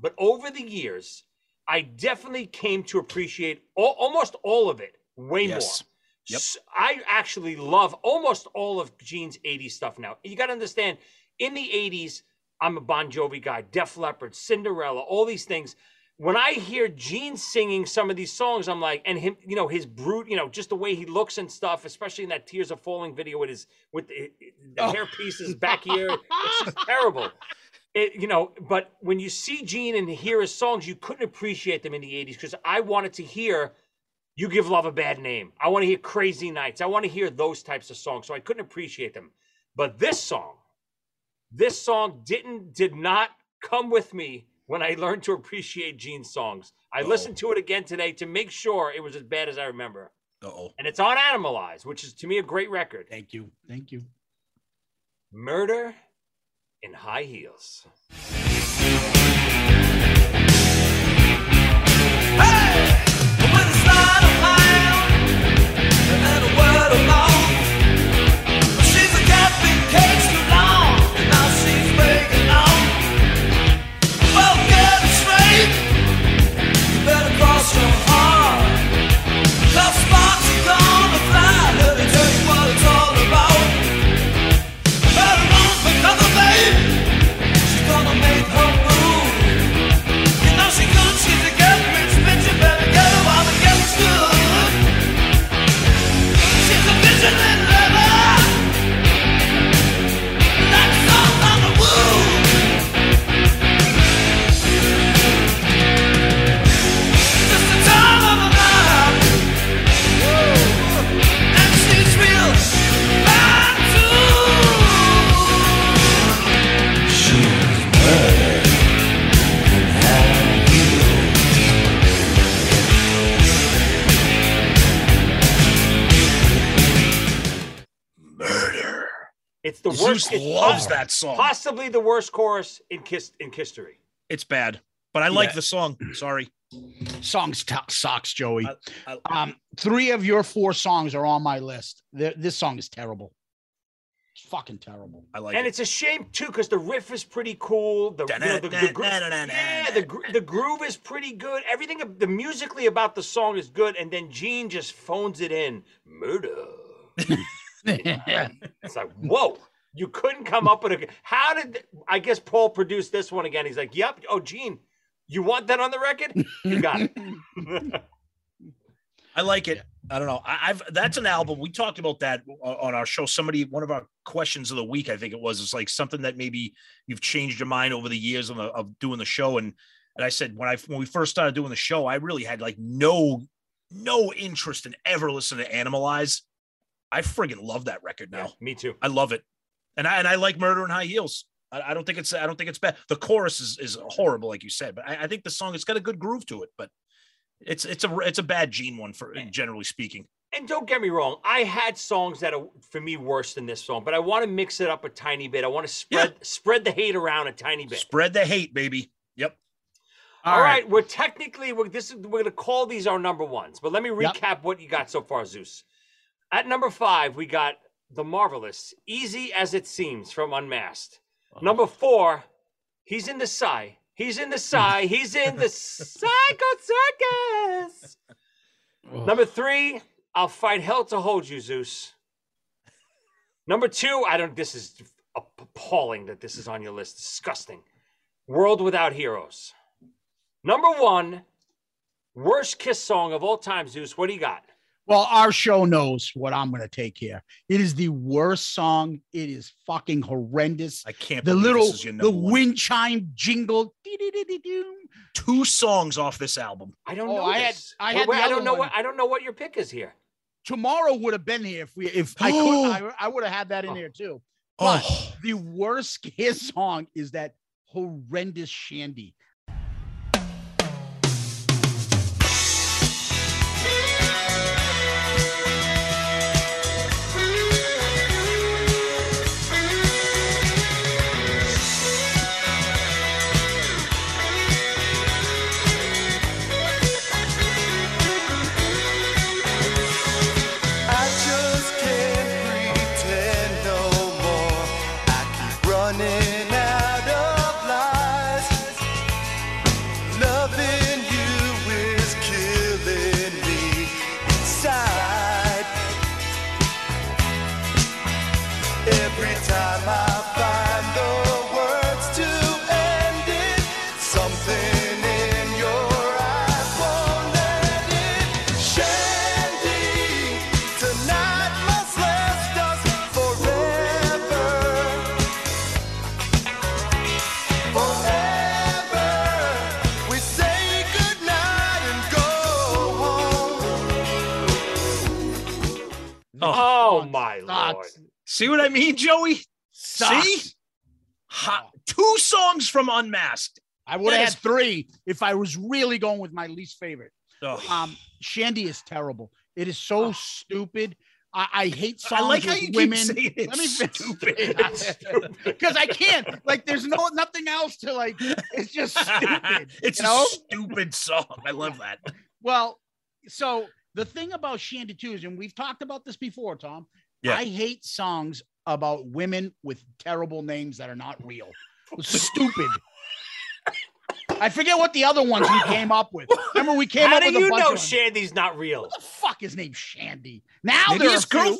But over the years, I definitely came to appreciate all, almost all of it way Yes. more. Yep. I actually love almost all of Gene's 80s stuff now. You got to understand, in the 80s, I'm a Bon Jovi guy, Def Leppard, Cinderella, all these things. When I hear Gene singing some of these songs, I'm like, and him, you know, his brute, you know, just the way he looks and stuff, especially in that Tears Are Falling video with his with the, the Oh. hair pieces back here, it's just terrible. It, you know, but when you see Gene and hear his songs, you couldn't appreciate them in the 80s because I wanted to hear You Give Love a Bad Name. I want to hear Crazy Nights. I want to hear those types of songs. So I couldn't appreciate them. But this song, this song didn't did not come with me when I learned to appreciate Gene's songs. I Uh-oh. listened to it again today to make sure it was as bad as I remember. Uh oh. And it's on Animalize, which is to me a great record. Thank you. Thank you. Murder in High Heels. She's It's the Zeus worst. It's loves pos- that song. Possibly the worst chorus in Kiss in history. It's bad, but I like Yeah. the song. Sorry. Songs t- sucks, Joey. I- I- um, three of your four songs are on my list. Th- this song is terrible. It's fucking terrible. I like and it. it's a shame too because the riff is pretty cool. The, you know, the, the, gro- yeah, the, the groove is pretty good. Everything, the musically about the song is good, and then Gene just phones it in. Murder. It's like, whoa, you couldn't come up with a. How did I guess Paul produced this one again? He's like, yep. Oh, Gene, you want that on the record? You got it. I like it. I don't know. I, I've that's an album. We talked about that on our show. Somebody, one of our questions of the week, I think it was, is like something that maybe you've changed your mind over the years of, of doing the show. And and I said when I when we first started doing the show, I really had like no no interest in ever listening to Animalize. I friggin' love that record now. Yeah, me too. I love it, and I and I like Murder in High Heels. I, I don't think it's I don't think it's bad. The chorus is is horrible, like you said, but I, I think the song it's got a good groove to it. But it's it's a it's a bad Gene one for generally speaking. And don't get me wrong, I had songs that are for me worse than this song, but I want to mix it up a tiny bit. I want to spread spread the hate around a tiny bit. Spread the hate, baby. Yep. All right. we're technically we're this is we're gonna call these our number ones, but let me Yep. recap what you got so far, Zeus. At number five, we got the marvelous "Easy as It Seems" from Unmasked. Uh-huh. Number four, he's in the Psy. He's in the Psy. He's in the Psycho Circus. Number three, I'll fight hell to hold you, Zeus. Number two, I don't. This is appalling that this is on your list. Disgusting. World Without Heroes. Number one, worst kiss song of all time, Zeus. What do you got? Well, our show knows what I'm going to take here. It is the worst song. It is fucking horrendous. I can't. The believe little, this is your the one. wind chime jingle. two songs off this album. I don't Oh, know. I had- I had wait, the I don't know one. what I don't know what your pick is here. Tomorrow would have been here if we, if I could, I, I would have had that in Oh. there too. Oh. But Oh, the worst kiss song is that horrendous Shandy. Home. Oh, song my lord. see what I mean, Joey? Sucks. See? Ha- two songs from Unmasked. I would That have had three if I was really going with my least favorite. Oh. Um, Shandy is terrible. It is so stupid. I, I hate songs I like how with you women. keep saying it's Let me stupid. Stupid. because I can't. Like, there's no nothing else to like. It's just stupid. it's you know? a stupid song. I love that. Well, so the thing about Shandy too is, and we've talked about this before, Tom. Yeah. I hate songs about women with terrible names that are not real. Stupid. I forget what the other ones we came up with. Remember, we came How up do with a you bunch know Shandy's not real? What the fuck is named Shandy? Now Maybe there his are a few. girl,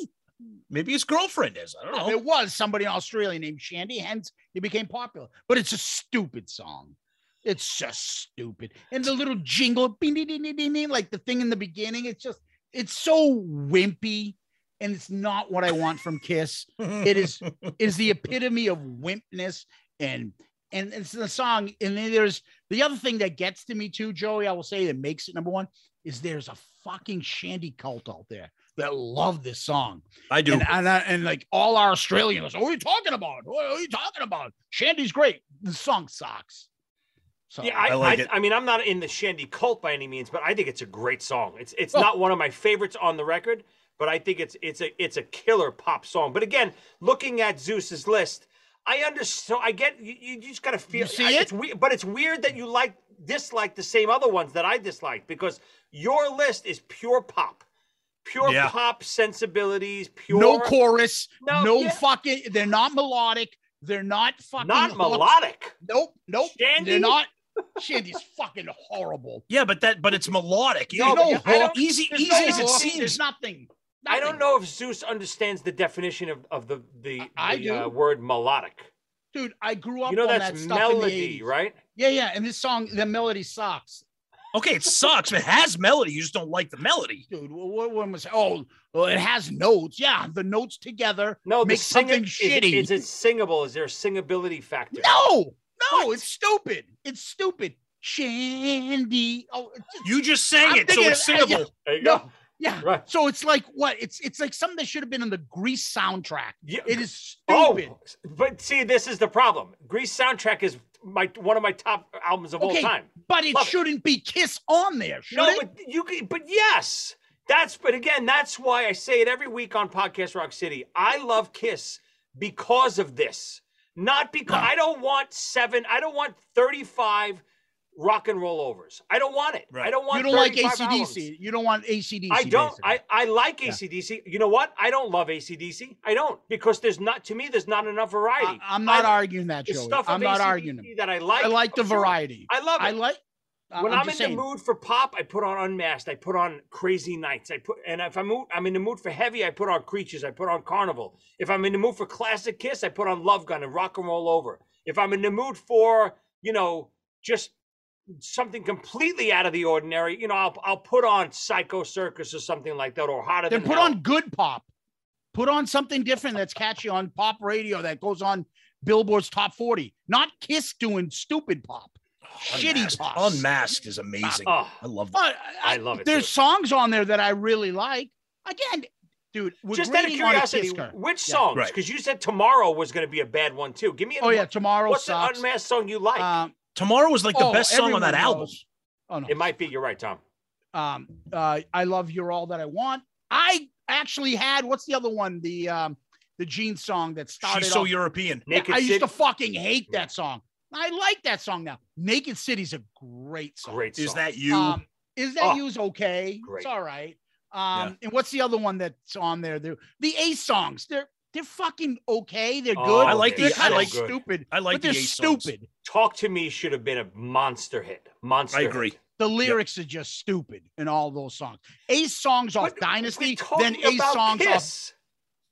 maybe his girlfriend is. I don't know. There was somebody in Australia named Shandy, hence it became popular. But it's a stupid song. It's just stupid. And the little jingle, bing, ding, ding, ding, ding, ding, like the thing in the beginning, it's just, it's so wimpy. And it's not what I want from Kiss. It is is the epitome of wimpness and and it's the song. And then there's the other thing that gets to me too, Joey. I will say that makes it number one is there's a fucking shandy cult out there that love this song. I do. And and, I- and like all our Australians, what are you talking about? What are you talking about? Shandy's great. The song sucks. So Yeah, I, I like I, it. I mean, I'm not in the Shandy cult by any means, but I think it's a great song. It's it's Oh. not one of my favorites on the record, but I think it's it's a it's a killer pop song. But again, looking at Zeus's list, I understand. So I get you, you just gotta feel. You see I- it? It's weird, but it's weird that you like dislike the same other ones that I dislike because your list is pure pop. pure Yeah. pop sensibilities, pure No chorus, No, no, yeah. fucking. They're not melodic. They're not fucking. not hooked. melodic. Nope, nope. Shandy? They're not. Shandy's fucking horrible. Yeah, but that but it's melodic. No, You- but you- I don't- easy easy no as it hook, seems. There's nothing. I don't know if Zeus understands the definition of, of the the, I the do. uh, word melodic. dude. I grew up You know on that's that stuff melody, right? Yeah, yeah. And this song, the melody sucks, Okay, it sucks. It has melody. You just don't like the melody. dude. What, what one was? Oh, well, it has notes. Yeah, the notes together. No, the Make something is, shitty. Is it singable? Is there a singability factor? No, no, What? it's stupid. It's stupid. Shandy. Oh, just- You just sang I'm it, so it's of- uh, yeah. singable. There you No. go. yeah. Right. So it's like what? It's it's like something that should have been on the Grease soundtrack. Yeah. It is stupid. Oh, stupid. but see, this is the problem. Grease soundtrack is my one of my top albums of all Okay, time. But it Love shouldn't be Kiss on there, should No, it? but you can, but yes, that's but again, that's why I say it every week on Podcast Rock City. I love Kiss because of this, not because No. I don't want seven. I don't want thirty-five rock and roll overs. I don't want it. I don't want. you don't like 35 ACDC. albums. You don't want ACDC. I don't. basically. I, I like Yeah. ACDC. You know what? I don't love ACDC. I don't because there's not to me. There's not enough variety. I, am not I- arguing that, Joey. stuff I'm not AC/DC arguing. that I like. I like the oh, sure. variety. I love it. I like. When I'm I'm, in just the mood for pop, I put on Unmasked. I put on Crazy Nights. I put, and if I'm I'm in the mood for heavy, I put on Creatures. I put on Carnival. If I'm in the mood for classic Kiss, I put on Love Gun and Rock and Roll Over. If I'm in the mood for, you know, just something completely out of the ordinary, you know, I'll I'll put on Psycho Circus or something like that, or Hotter Then Than put Hell. on good pop. Put on something different that's catchy on pop radio that goes on Billboard's top 40. Not Kiss doing stupid pop. Shitty Unmasked. pop. Unmasked is amazing. Oh, I love that. But I love it, There's too. songs on there that I really like. Again, dude, just out of grading on a curiosity, Kiss curve. which Yeah. songs? Right. Because you said Tomorrow was going to be a bad one too. Give me. A, Oh yeah, tomorrow What's sucks. the unmasked song you like? Um, Tomorrow was like the oh, best song on that everyone album. Oh no. it might be. You're right, Tom. um uh i love you're all that i want i actually had what's the other one the um the gene song that started She's so off- European. Yeah, Naked i used to fucking hate that song i like that song now naked city's a great song Great song. Is that you? um is that Oh, you's okay great. it's all right um and what's the other one that's on there the the ace songs they're they're fucking okay they're Oh, good I like they're the- I kind of like- stupid I like but the they're Ace songs. stupid Talk to Me should have been a monster hit. Monster. I hit. agree. the lyrics are just stupid in all those songs ace songs off But dynasty then talking ace about songs off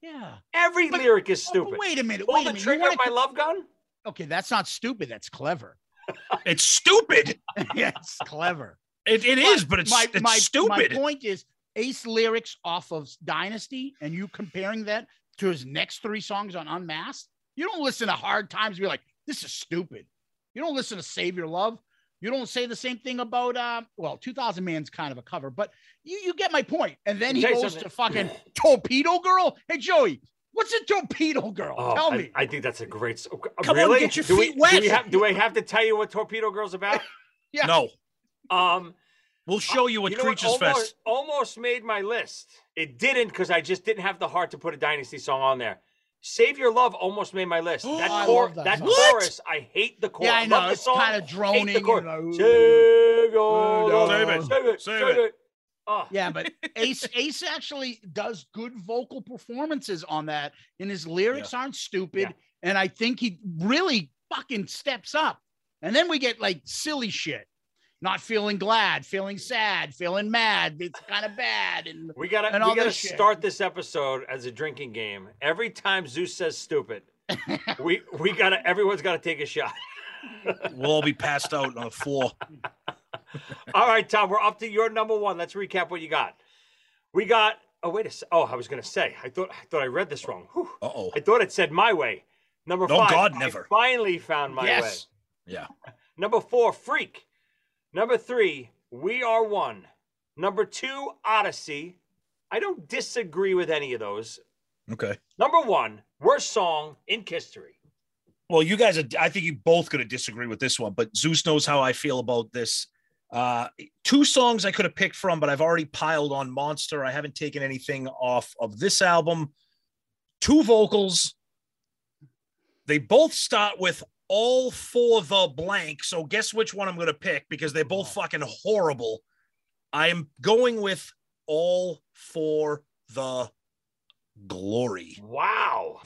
yeah Every But- lyric is Oh, stupid. wait a minute. Pull Wait a the minute. You trigger wanna by co- Love Gun. Okay, that's not stupid. That's clever. It's stupid. yeah, it's clever. It, it is, but it's, my, it's my, stupid. My point is Ace lyrics off of Dynasty, and you comparing that to his next three songs on Unmasked. You don't listen to Hard Times. and Be like, this is stupid. You don't listen to Save Your Love. You don't say the same thing about uh, well, 2000 Man's kind of a cover, but you you get my point. And then he goes something. to fucking Torpedo Girl. Hey Joey, what's a Torpedo Girl? Oh, Tell I, me. I think that's a great. song. Come on, really? get your do feet we, wet. Do we, have, do I have to tell you what Torpedo Girl's about? yeah. No, Um, we'll show you at you know what? Creatures almost, Fest. almost made my list. It didn't because I just didn't have the heart to put a Dynasty song on there. Save Your Love almost made my list. That, I chor- love that that chorus, I hate the chorus. Yeah, I know. Love the It's kind of droning. the chorus. and, Save your love. Save it. Save it. Save Save it. It. Oh, Yeah, but Ace Ace actually does good vocal performances on that, and his lyrics aren't stupid. Yeah. And I think he really fucking steps up. And then we get like silly shit, not feeling glad, feeling sad, feeling mad. It's kind of bad. And We gotta and we gotta this shit. start this episode as a drinking game. Every time Zeus says stupid, we we gotta everyone's gotta take a shot. We'll all be passed out on the floor. All right, Tom, we're up to your number one. Let's recap what you got. We got oh wait a sec. Oh, I was gonna say I thought I thought I read this wrong. Uh oh. I thought it said my way. Number No, five. God, I never. finally found my way. yes, Yeah. Number four, Freak. Number three, We Are One. Number two, Odyssey. I don't disagree with any of those. Okay. Number one, worst song in history. Well, you guys are, I think you both going to disagree with this one, but Zeus knows how I feel about this. Uh, two songs I could have picked from, but I've already piled on Monster. I haven't taken anything off of this album. Two vocals. They both start with all for the blank. So guess which one I'm going to pick because they're both fucking horrible. I am going with all for the glory. Wow.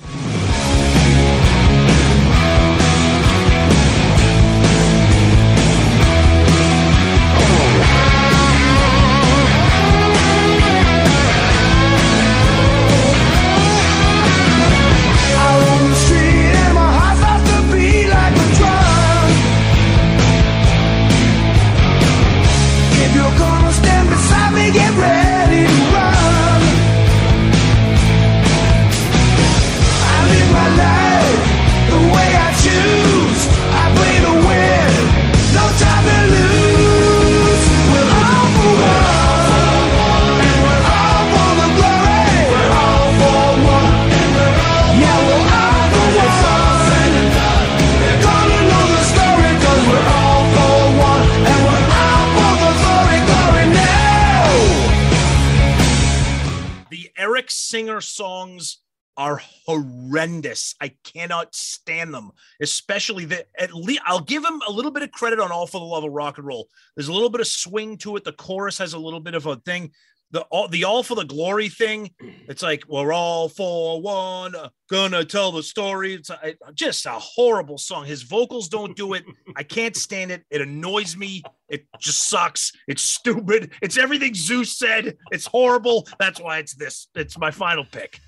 Horrendous. I cannot stand them, especially the at least I'll give him a little bit of credit on All for the Love of Rock and Roll. There's a little bit of swing to it. The chorus has a little bit of a thing. The all the all for the glory thing, it's like we're all for one, gonna tell the story. It's a, just a horrible song. His vocals don't do it. I can't stand it. It annoys me. It just sucks. It's stupid. It's everything Zeus said. It's horrible. That's why it's this. It's my final pick.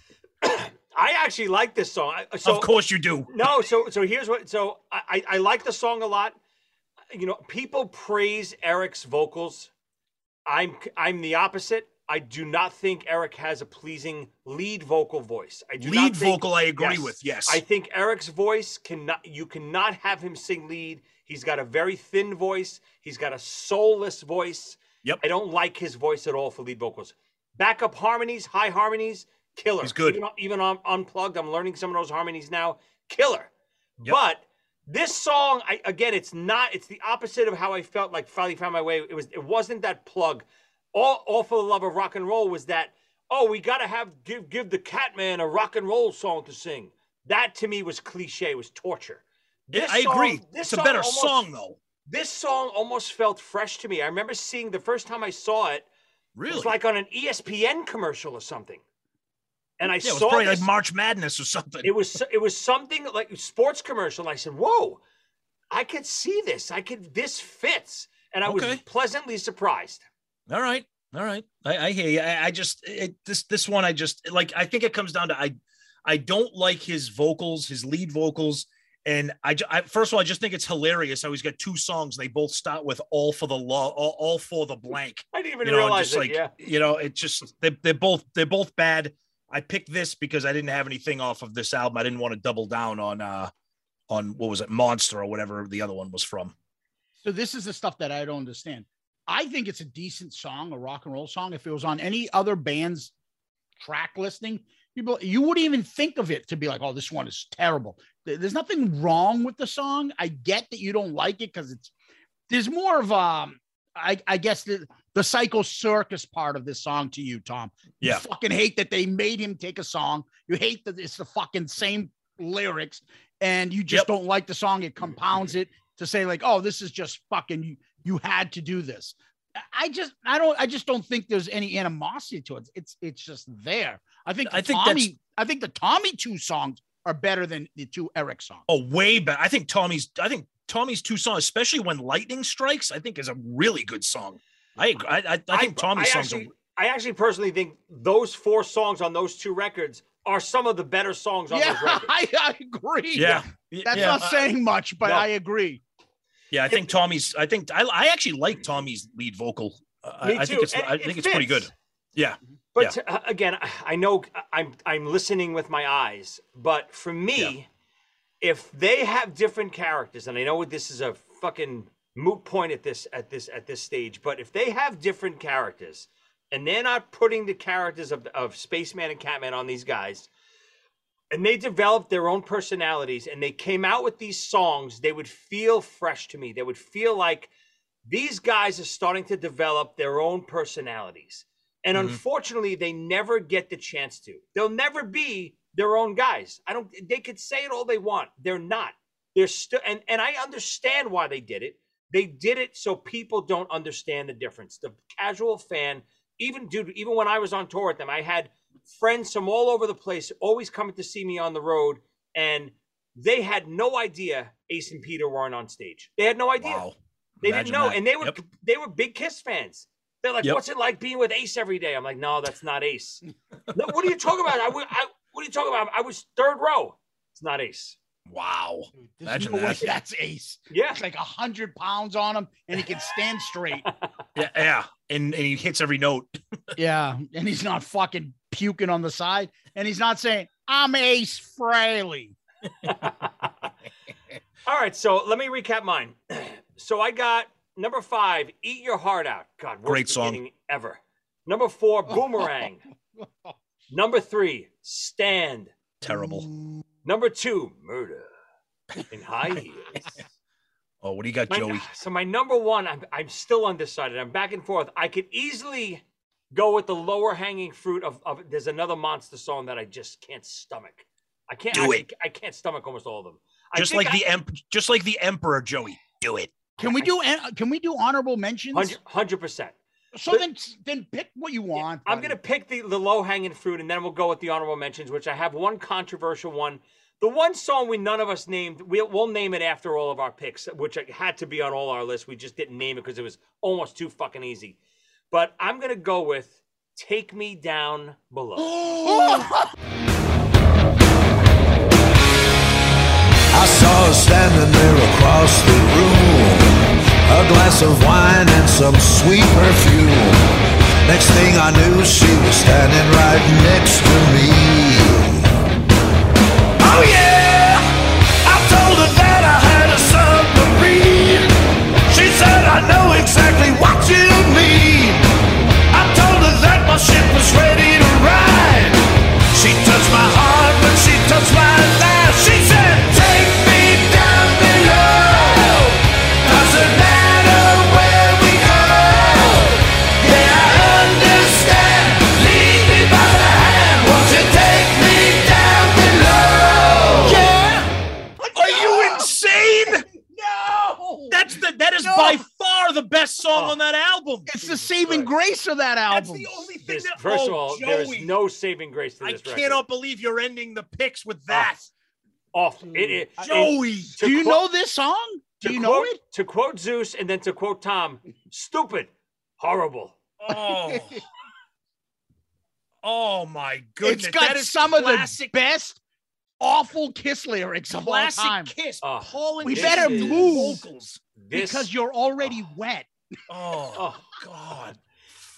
I actually like this song. So of course you do. No, so so here's what. So I I like the song a lot. You know, people praise Eric's vocals. I'm I'm the opposite. I do not think Eric has a pleasing lead vocal voice. I do not Lead think- vocal, I agree Yes. with. Yes. I think Eric's voice cannot. You cannot have him sing lead. He's got a very thin voice. He's got a soulless voice. Yep. I don't like his voice at all for lead vocals. Backup harmonies, high harmonies, killer. He's good. Even, even on unplugged, I'm learning some of those harmonies now. Killer. Yep. But this song, I again, it's not. It's the opposite of how I felt like finally found my way. It was. It wasn't that plug. All, all for the love of rock and roll was that. Oh, we got to have give give the Catman a rock and roll song to sing. That to me was cliche. Was torture. This I song- agree. this It's a better almost- song though. This song almost felt fresh to me. I remember seeing the first time I saw it. Really? It was like on an ESPN commercial or something. And I yeah, it was saw probably this, like March Madness or something. it was it was something like sports commercial. I said, "Whoa, I could see this. I could. This fits." And I was pleasantly surprised. All right. All right. I, I hear you. I, I just it, this this one I just like I think it comes down to I I don't like his vocals, his lead vocals. And I, I first of all, I just think it's hilarious how he's got two songs. They both start with "all for the law," all, all for the blank. I didn't even you know, realize just it. like yeah, you know, it just they, they're both they're both bad. I picked this because I didn't have anything off of this album. I didn't want to double down on uh on what was it, Monster or whatever the other one was from. So this is the stuff that I don't understand. I think it's a decent song, a rock and roll song. If it was on any other band's track listing, people you wouldn't even think of it to be like, oh, this one is terrible. There's nothing wrong with the song. I get that you don't like it because it's there's more of um, I, I guess the the psycho circus part of this song to you, Tom. You Yeah. fucking hate that they made him take a song. You hate that it's the fucking same lyrics, and you just Yep. don't like the song. It compounds it to say like, oh, this is just fucking you. You had to do this. I- just, I don't, I just don't think there's any animosity to it. It's, it's just there. I think, I think Tommy, I think the Tommy two songs are better than the two Eric songs. Oh, way better. I think Tommy's. I think Tommy's two songs, especially when lightning strikes, I think is a really good song. I agree. I, I, I think Tommy's I songs actually, are. I actually personally think those four songs on those two records are some of the better songs on Yeah, those records. I, I agree. Yeah, That's yeah, not I- saying much, but No. I agree. yeah. I think Tommy's. I think I, I actually like Tommy's lead vocal. Uh, Me I, I think too. it's. And I it think it's pretty good. fits. Yeah. But uh, again, I know I'm I'm listening with my eyes, but for me, if they have different characters, and I know this is a fucking moot point at this at this at this stage, but if they have different characters, and they're not putting the characters of of Spaceman and Catman on these guys, and they developed their own personalities, and they came out with these songs, they would feel fresh to me. They would feel like these guys are starting to develop their own personalities. And Mhm. unfortunately, they never get the chance to. They'll never be their own guys. I don't they could say it all they want. They're not. They're still and, and I understand why they did it. They did it so people don't understand the difference. The casual fan even dude, even when I was on tour with them, I had friends from all over the place always coming to see me on the road, and they had no idea Ace and Peter weren't on stage. They had no idea. Wow. They Imagine didn't know, that. and they were Yep. they were big Kiss fans. They're like, Yep. "What's it like being with Ace every day?" I'm like, "No, that's not Ace." no, what are you talking about? I, I, what are you talking about? I was third row. It's not Ace. Wow. There's Imagine no that. that's Ace. Yeah, It's like a hundred pounds on him, and he can stand straight. Yeah, yeah. And and he hits every note. yeah, and he's not fucking puking on the side, and he's not saying I'm Ace Frehley. All right, so let me recap mine. So I got number five, "Eat Your Heart Out." God, worst Great song. ever. Number four, "Boomerang." Number three, "Stand." Terrible. Number two, "Murder." In high heels. Oh, what do you got, My- Joey? so my number one, I'm, I'm still undecided. I'm back and forth. I could easily go with the lower hanging fruit of, of there's another monster song that I just can't stomach. I can't Do actually, it. I can't stomach almost all of them. I Just think like the emp- just like the emperor, Joey. Do it. Can we do can we do honorable mentions? hundred percent. So but- then then pick what you want. I'm gonna pick the, the low hanging fruit, and then we'll go with the honorable mentions, which I have one controversial one. The one song we none of us named, we'll, we'll name it after all of our picks, which had to be on all our lists. We just didn't name it because it was almost too fucking easy. But I'm gonna go with "Take Me Down Below." I saw her standing there across the room. A glass of wine and some sweet perfume. Next thing I knew, she was standing right next to me. Oh yeah! I told her that I had a submarine. She said, I know exactly what you mean. I told her that my ship was ready to ride. She touched my heart when she touched my saving grace of that That's album. the only thing This, that. first oh, of all, there is no saving grace to this. I this cannot record. believe you're ending the picks with ah, that, Off. It, it, it- Joey. to Do you quote- know this song? to Do you know quote- it? To quote Zeus and then to quote Tom, stupid, horrible. Oh. Oh my goodness! It's got that is some of the best awful Kiss lyrics of all time. Kiss. Oh, Paul and We better is- move vocals. This, because you're already ah. wet. Oh, oh, God!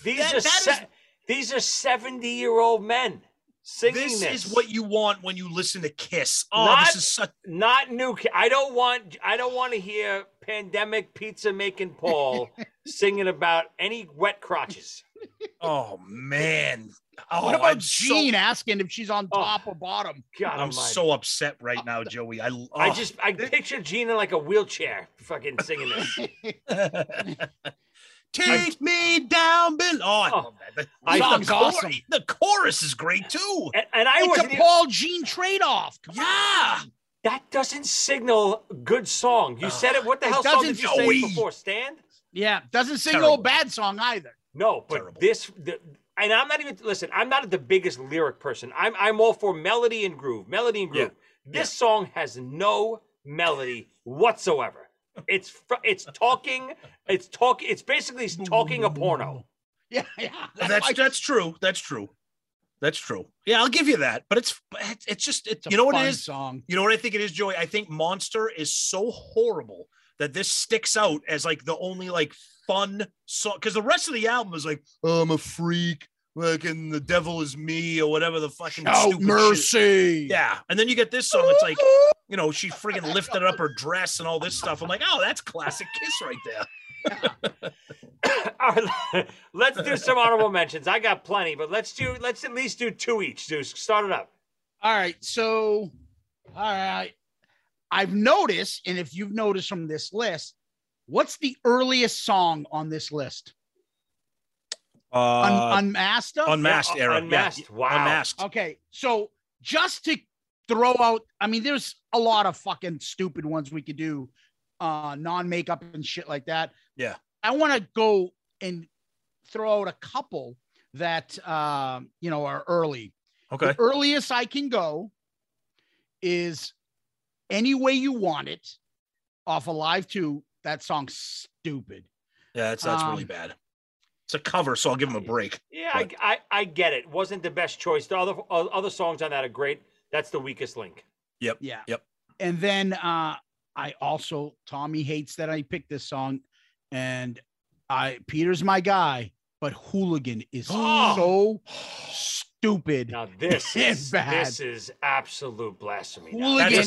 These That- are that se- is- these are seventy year old men singing This, this. is what you want when you listen to Kiss. Oh, Not- this is such. not new. I don't want. I don't want to hear pandemic pizza making Paul singing about any wet crotches. Oh man! Oh, what about I'm so- asking if she's on Oh. top or bottom? God, I'm almighty. so upset right now, Joey. I I oh. just I picture Gina like a wheelchair, fucking singing this. Take me down below. Oh, oh I Oh. The, I- the Song's chor- awesome. The chorus is great too. And, and I It's wasn't. a Paul Gene trade-off. Come Yeah. that doesn't signal good song. You said it. What the hell song did doesn't- you say Joey. before? Stand. Yeah, doesn't signal a bad song either. No, but Terrible. this, the, and I'm not even listen. I'm not the biggest lyric person. I'm I'm all for melody and groove, melody and groove. This song has no melody whatsoever. It's it's talking. It's talk. It's basically talking a porno. Yeah, yeah. That's like- that's true. That's true. That's true. Yeah, I'll give you that. But it's it's, it's just it, it's a you know what it is. Song. You know what I think it is, Joey. I think Monster is so horrible that this sticks out as like the only like fun song because the rest of the album is like oh, I'm a freak, like and the devil is me or whatever the fucking Shout stupid shit. mercy. Yeah, and then you get this song. It's like you know she friggin' lifted up her dress and all this stuff. I'm like, oh, that's classic Kiss right there. All right, let's do some honorable mentions. I got plenty, but let's do let's at least do two each. Deuce, start it up. All right. So, all right. I've noticed, and if you've noticed from this list, what's the earliest song on this list? Un- Uh, unmasked stuff? unmasked Yeah, era, Yeah, Unmasked, wow. unmasked. Okay. So just to throw out, I mean, there's a lot of fucking stupid ones we could do, uh, non-makeup and shit like that. Yeah. I want to go and throw out a couple that um, you know are early. Okay. The earliest I can go is any way you want it off Alive 2. That song's stupid. Yeah, that's that's really Um, bad. It's a cover, so I'll give him a break. Yeah, I, I, I get it. Wasn't the best choice. The other other songs on that are great. That's the weakest link. Yep. Yeah. Yep. And then uh I also Tommy hates that I picked this song and I Peter's my guy, but Hooligan is Oh. so stupid. Now this is bad. this is absolute blasphemy. Hooligan.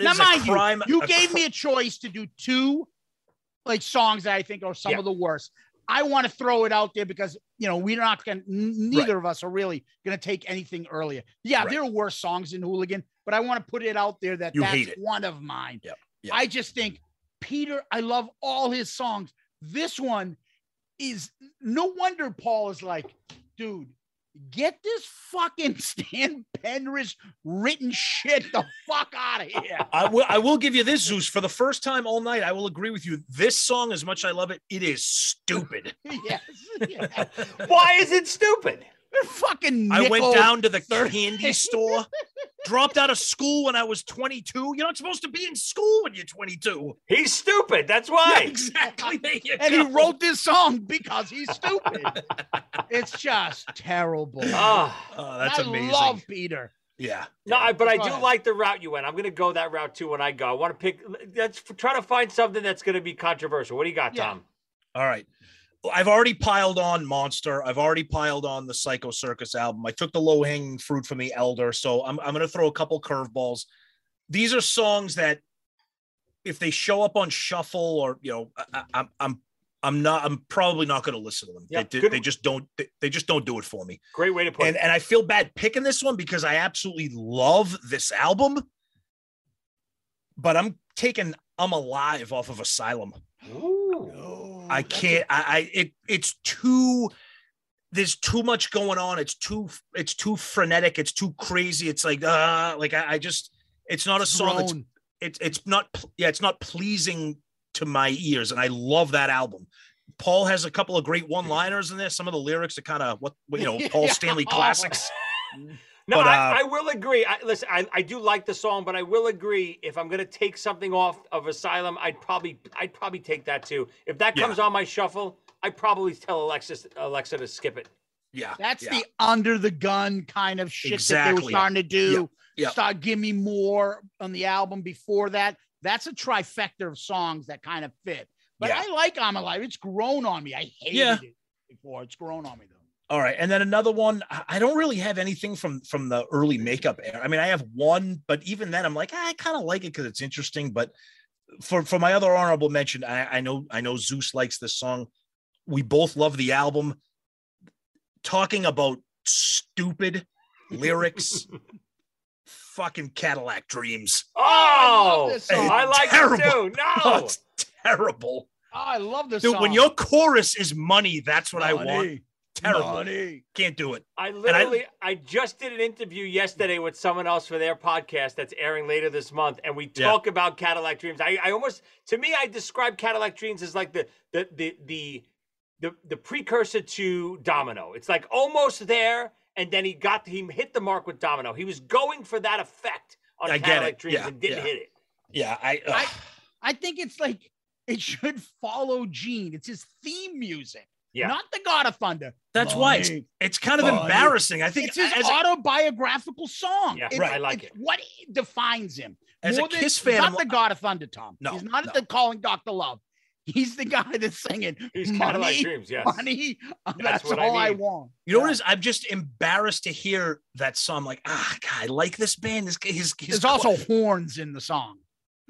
Now, a mind crime. you, you gave cri- me a choice to do two like songs that I think are some Yeah. of the worst. I want to throw it out there because you know we're not gonna. n- Neither of us are really gonna take anything earlier. Yeah, Right. there are worse songs in Hooligan, but I want to put it out there that You that's one of mine. Yep, yep. I just think Peter. I love all his songs. This one is no wonder Paul is like, dude. Get this fucking Stan Penridge written shit the fuck out of here. I will. I will give you this, Zeus. For the first time all night, I will agree with you. This song, as much as I love it, it is stupid. yes. Yeah. Why is it stupid? They're fucking. I went down to the third- candy store, dropped out of school when I was 22. You're not supposed to be in school when you're 22. He's stupid. That's why. exactly. There you and he wrote this song because he's stupid. it's just terrible. Ah. Oh, that's I amazing. I love Peter. yeah. No, I, but I do ahead. like the route you went. I'm going to go that route too when I go. I want to pick. Let's try to find something that's going to be controversial. What do you got, Yeah. Tom? All right. I've already piled on Monster. I've already piled on the Psycho Circus album. I took the low hanging fruit from the Elder. So I'm, I'm going to throw a couple curveballs. These are songs that, if they show up on shuffle or you know, I, I, I'm I'm I'm not I'm probably not going to listen to them. Yeah, they, they just don't they, they just don't do it for me. Great way to put And it. and I feel bad picking this one because I absolutely love this album. But I'm taking I'm alive off of Asylum. Ooh. Oh. I can't. I, I it it's too. There's too much going on. It's too. It's too frenetic. It's too crazy. It's like uh like I, I just. It's not a song. That's, it's it's not. Yeah, it's not pleasing to my ears, and I love that album. Paul has a couple of great one-liners in there. Some of the lyrics are kind of what you know Paul. Stanley classics. No, But, I, uh, I will agree. I, listen, I, I do like the song, but I will agree. If I'm going to take something off of Asylum, I'd probably I'd probably take that too. If that Yeah. comes on my shuffle, I'd probably tell Alexis Alexa to skip it. Yeah, That's yeah. the under the gun kind of shit that they Exactly. were starting to do. Yeah. Start give me more on the album before that. That's a trifecta of songs that kind of fit. But Yeah. I like I'm Alive. It's grown on me. I hated Yeah. it before. It's grown on me though. All right, and then another one. I- I don't really have anything from from the early makeup era. I mean, I have one, but even then, I'm like, "Ah, I kind of like it because it's interesting. But for for my other honorable mention, I, I know I know Zeus likes this song. We both love the album. Talking about stupid lyrics, fucking Cadillac Dreams. Oh, love this song. I like Terrible. it too. Oh, No, it's terrible, Oh, I love this dude. song. When your chorus is money, that's what I want. Money, Terrible. money. Can't do it. I I- literally, I, just did an interview yesterday with someone else for their podcast that's airing later this month, and we Yeah. talk about Cadillac Dreams. I, I almost, to me, I describe Cadillac Dreams as like the the the the the, the precursor to Domino. It's like almost there, and then he got he hit the mark with Domino. He was going for that effect on I get Cadillac it. Dreams Yeah, and didn't yeah. hit it. Yeah, I. I- I think it's like it should follow Gene. It's his theme music, Yeah. not the God of Thunder. That's why it's, it's kind of Money. embarrassing. I think It's his as, a, autobiographical song. Yeah, It's- right. I like it's it. What defines him? as a than- Kiss he's fan, not I'm the God of Thunder, Tom. No, he's not no. the calling Doctor Love. He's the guy that's singing He's Cadillac money, Dreams, yes. money. uh, That's, what I all I, need. want. you know what Yeah. it is? I'm just embarrassed to hear that song. Like, ah, God, I like this band. His, his, his There's also horns in the song.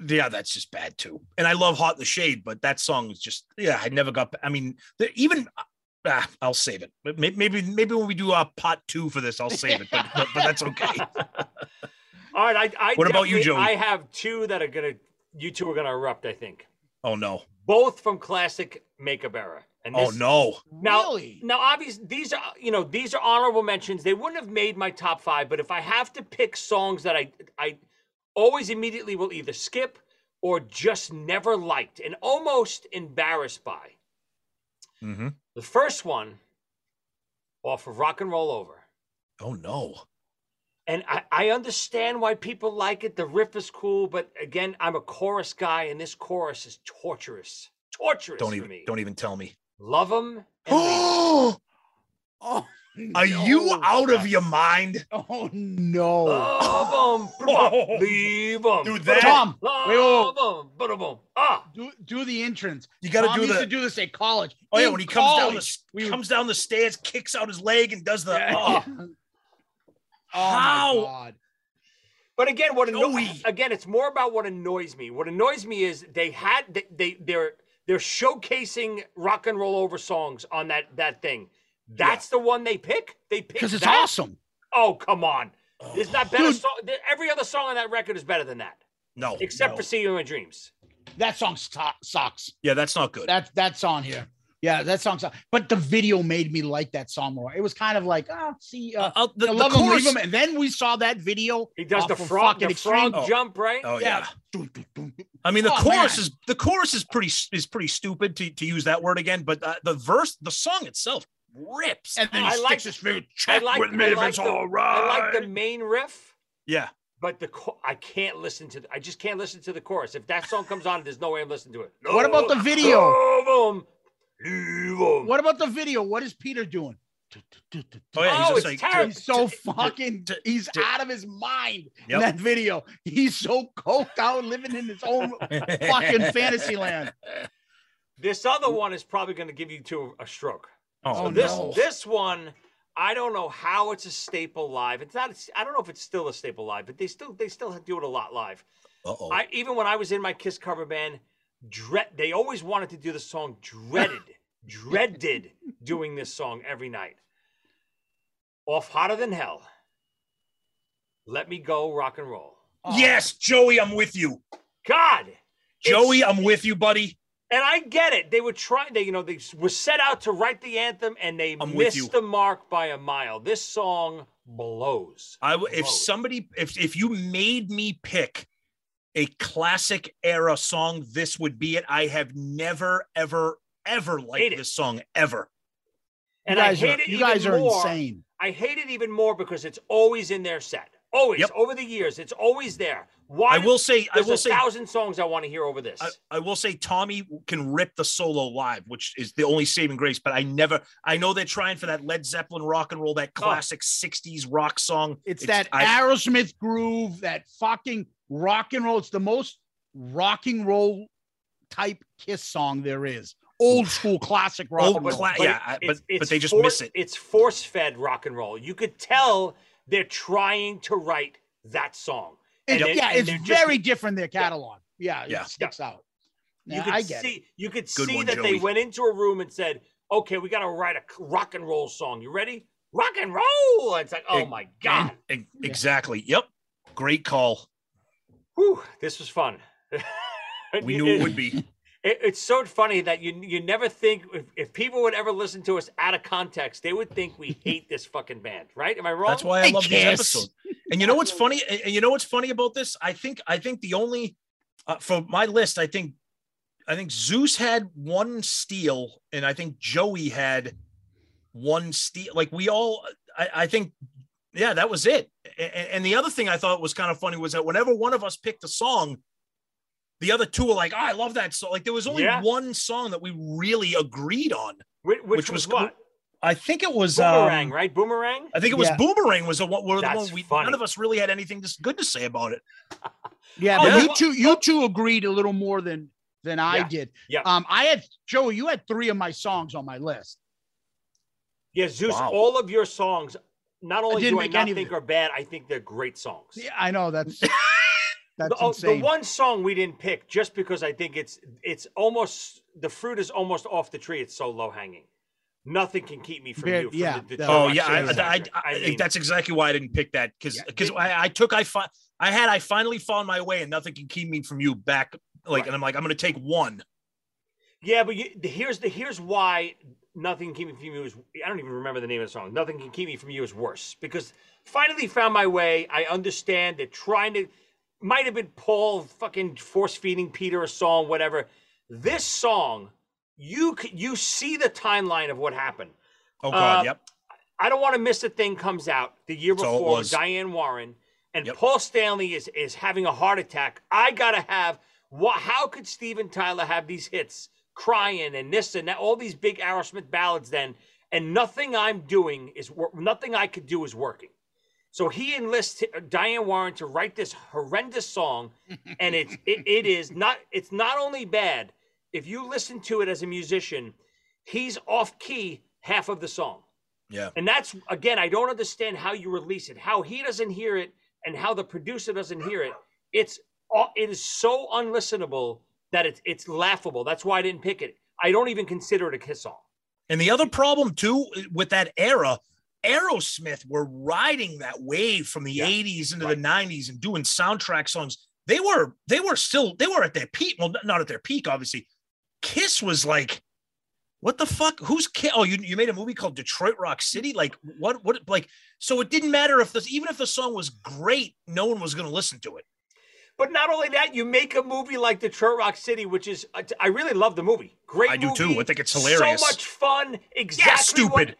Yeah, that's just bad too. And I love Hot in the Shade, but that song is just, yeah, I never got. I mean, even. Ah, I'll save it. But maybe, maybe when we do a pot two for this, I'll save it. But, but, but that's okay. All right, I, I What about you, definitely- Joey? I have two that are gonna, you two are gonna erupt. I think Oh no! both from classic makeup era. And Oh this- no! Now, really? now, obviously, these are you know these are honorable mentions. They wouldn't have made my top five, but if I have to pick songs that I I always immediately will either skip or just never liked and almost embarrassed by. Mhm. The first one off of Rock and Roll Over. Oh no. And I, I understand why people like it. The riff is cool, but again, I'm a chorus guy, and this chorus is torturous. Torturous Don't even me. don't even tell me. Love them. And leave 'em. Oh, Are you out of your mind? Oh no. Love them. Leave them. Dude, that- Tom, wait, wait, wait. Love them. Ah. do do the entrance. You got to Tom do used the to do this at college. Oh yeah, In when he comes down the we we- comes down the stairs, kicks out his leg, and does the Yeah. oh. Oh How? my god. But again, what anno- Joey. again, it's more about what annoys me. What annoys me is they had they, they they're they're showcasing rock and roll over songs on that that thing. That's the one they pick. They pick Because it's that? awesome. Oh come on, there's not better song. Every other song on that record is better than that, no, except no. for "See You in My Dreams." That song sto- sucks. yeah, that's not good. That that's on here. Yeah, that song sucks. But the video made me like that song more. It was kind of like, oh, see, uh, Uh, uh, the, I the love him, leave him. And then we saw that video. He does the frog, the frog Extreme. jump, right? Oh yeah. Yeah. I mean, the Oh, chorus man. is the chorus is pretty is pretty stupid to, to use that word again, but uh, the verse, the song itself rips. And then he I sticks like- his finger. Check like, with me I if like it's the, all I like the main riff, yeah, but the I can't listen to. The, I just can't listen to the chorus. If that song comes on, there's no way I'm listening to it. What about the video? Love 'em, leave. What about the video? What is Peter doing? oh yeah, Oh, he's it's like terrible. He's so fucking. He's out of his mind Yep. in that video. He's so coked out, living in his own fucking fantasy land. This other one is probably going to give you two a stroke. Oh, Oh, This no. this one, I don't know how it's a staple live. It's not. I don't know if it's still a staple live, but they still they still do it a lot live. Uh-oh. I even when I was in my Kiss cover band, dread they always wanted to do the song dreaded, dreaded doing this song every night. Off hotter than hell. Let me go rock and roll. Oh. Yes, Joey, I'm with you. God, Joey, I'm with you, buddy. And I get it. They were trying. They you know they were set out to write the anthem, and they I'm missed the mark by a mile. This song blows. I w- if somebody if if you made me pick a classic era song, this would be it. I have never ever ever Hate liked it. this song ever. You and I hate are, it you guys are more. insane. I hate it even more because it's always in their set. Always Yep. over the years, it's always there. Why? I will say I will a say thousand songs I want to hear over this. I, I will say Tommy can rip the solo live, which is the only saving grace. But I never, I know they're trying for that Led Zeppelin rock and roll, that oh. classic '60s rock song. It's, that I- Aerosmith groove, that fucking rock and roll. It's the most rock and roll type Kiss song there is. Old school classic rock Old and roll. cla- But yeah, it- I- it's- but- but they just force- miss it. It's force fed rock and roll. You could tell they're trying to write that song. It- And then- yeah, it's they're just- very different their catalog. Yeah, Yeah. it sticks out. You could I get see it. you could Good see one, that they went into a room and said, "Okay, we got to write a rock and roll song. You ready? Rock and roll!" It's like, oh Ex- my god, E- Exactly. Yep. Great call. Whew, this was fun. We knew it would be. It, it's so funny that you you never think if, if people would ever listen to us out of context, they would think we hate this fucking band, right? Am I wrong? That's why I Hey, love these Kiss. episodes. And you know what's funny? And and you know what's funny about this? I think I think the only uh, for my list, I think I think Zeus had one steal, and I think Joey had one steal. Like we all, I, I think, yeah, that was it. And, and the other thing I thought was kind of funny was that whenever one of us picked a song, the other two were like, oh, "I love that song." Like there was only Yeah. one song that we really agreed on. Which, which, which was, was what? I think it was Boomerang, um, right? Boomerang. I think it was Yeah. Boomerang was the one, one of the That's ones we funny. none of us really had anything just good to say about it. Yeah, Oh, but yeah. you two, you two agreed a little more than than I Yeah. did. Yeah. Um, I had Joey. You had three of my songs on my list. Yeah, Zeus. Wow. All of your songs, not only didn't do I not think are bad, I think they're great songs. Yeah, I know that's that's the, oh, the one song we didn't pick just because I think it's it's almost the fruit is almost off the tree. It's so low hanging. Nothing can keep me from Very- you. From yeah, the, the Oh yeah, I, I. I, I- mean, that's exactly why I didn't pick that because because it- I, I took I fi- I had I finally found my way and nothing can keep me from you back like Right. and I'm like I'm gonna take one. yeah, but you, the, here's the here's why nothing can keep me from you is I don't even remember the name of the song. Nothing can keep me from you is worse because finally found my way. I understand they're trying to. Might have been Paul fucking force feeding Peter a song, whatever. This song, you you see the timeline of what happened. Oh god, Uh, yep. I don't want to miss a thing comes out the year So before. Diane Warren and Yep. Paul Stanley is is having a heart attack. I gotta have what? How could Steven Tyler have these hits, crying and this and that, all these big Aerosmith ballads then, and nothing I'm doing is nothing I could do is working. So he enlists uh, Diane Warren to write this horrendous song, and it's it, it is not it's not only bad. If you listen to it as a musician, he's off key half of the song. Yeah. And that's again, I don't understand how you release it, how he doesn't hear it, and how the producer doesn't hear it. It's it is so unlistenable that it's it's laughable. That's why I didn't pick it. I don't even consider it a Kiss song. And the other problem too with that era, Aerosmith were riding that wave from the Yeah, 80s into right. the 90s and doing soundtrack songs. They were they were still they were at their peak. Well, not at their peak, obviously. Kiss was like, what the fuck? Who's Kiss? Oh, you, you made a movie called Detroit Rock City. Like what? What? Like so? It didn't matter if this, even if the song was great, no one was going to listen to it. But not only that, you make a movie like Detroit Rock City, which is I really love the movie. Great, I do too. I think it's hilarious. So much fun. Exactly. What, stupid.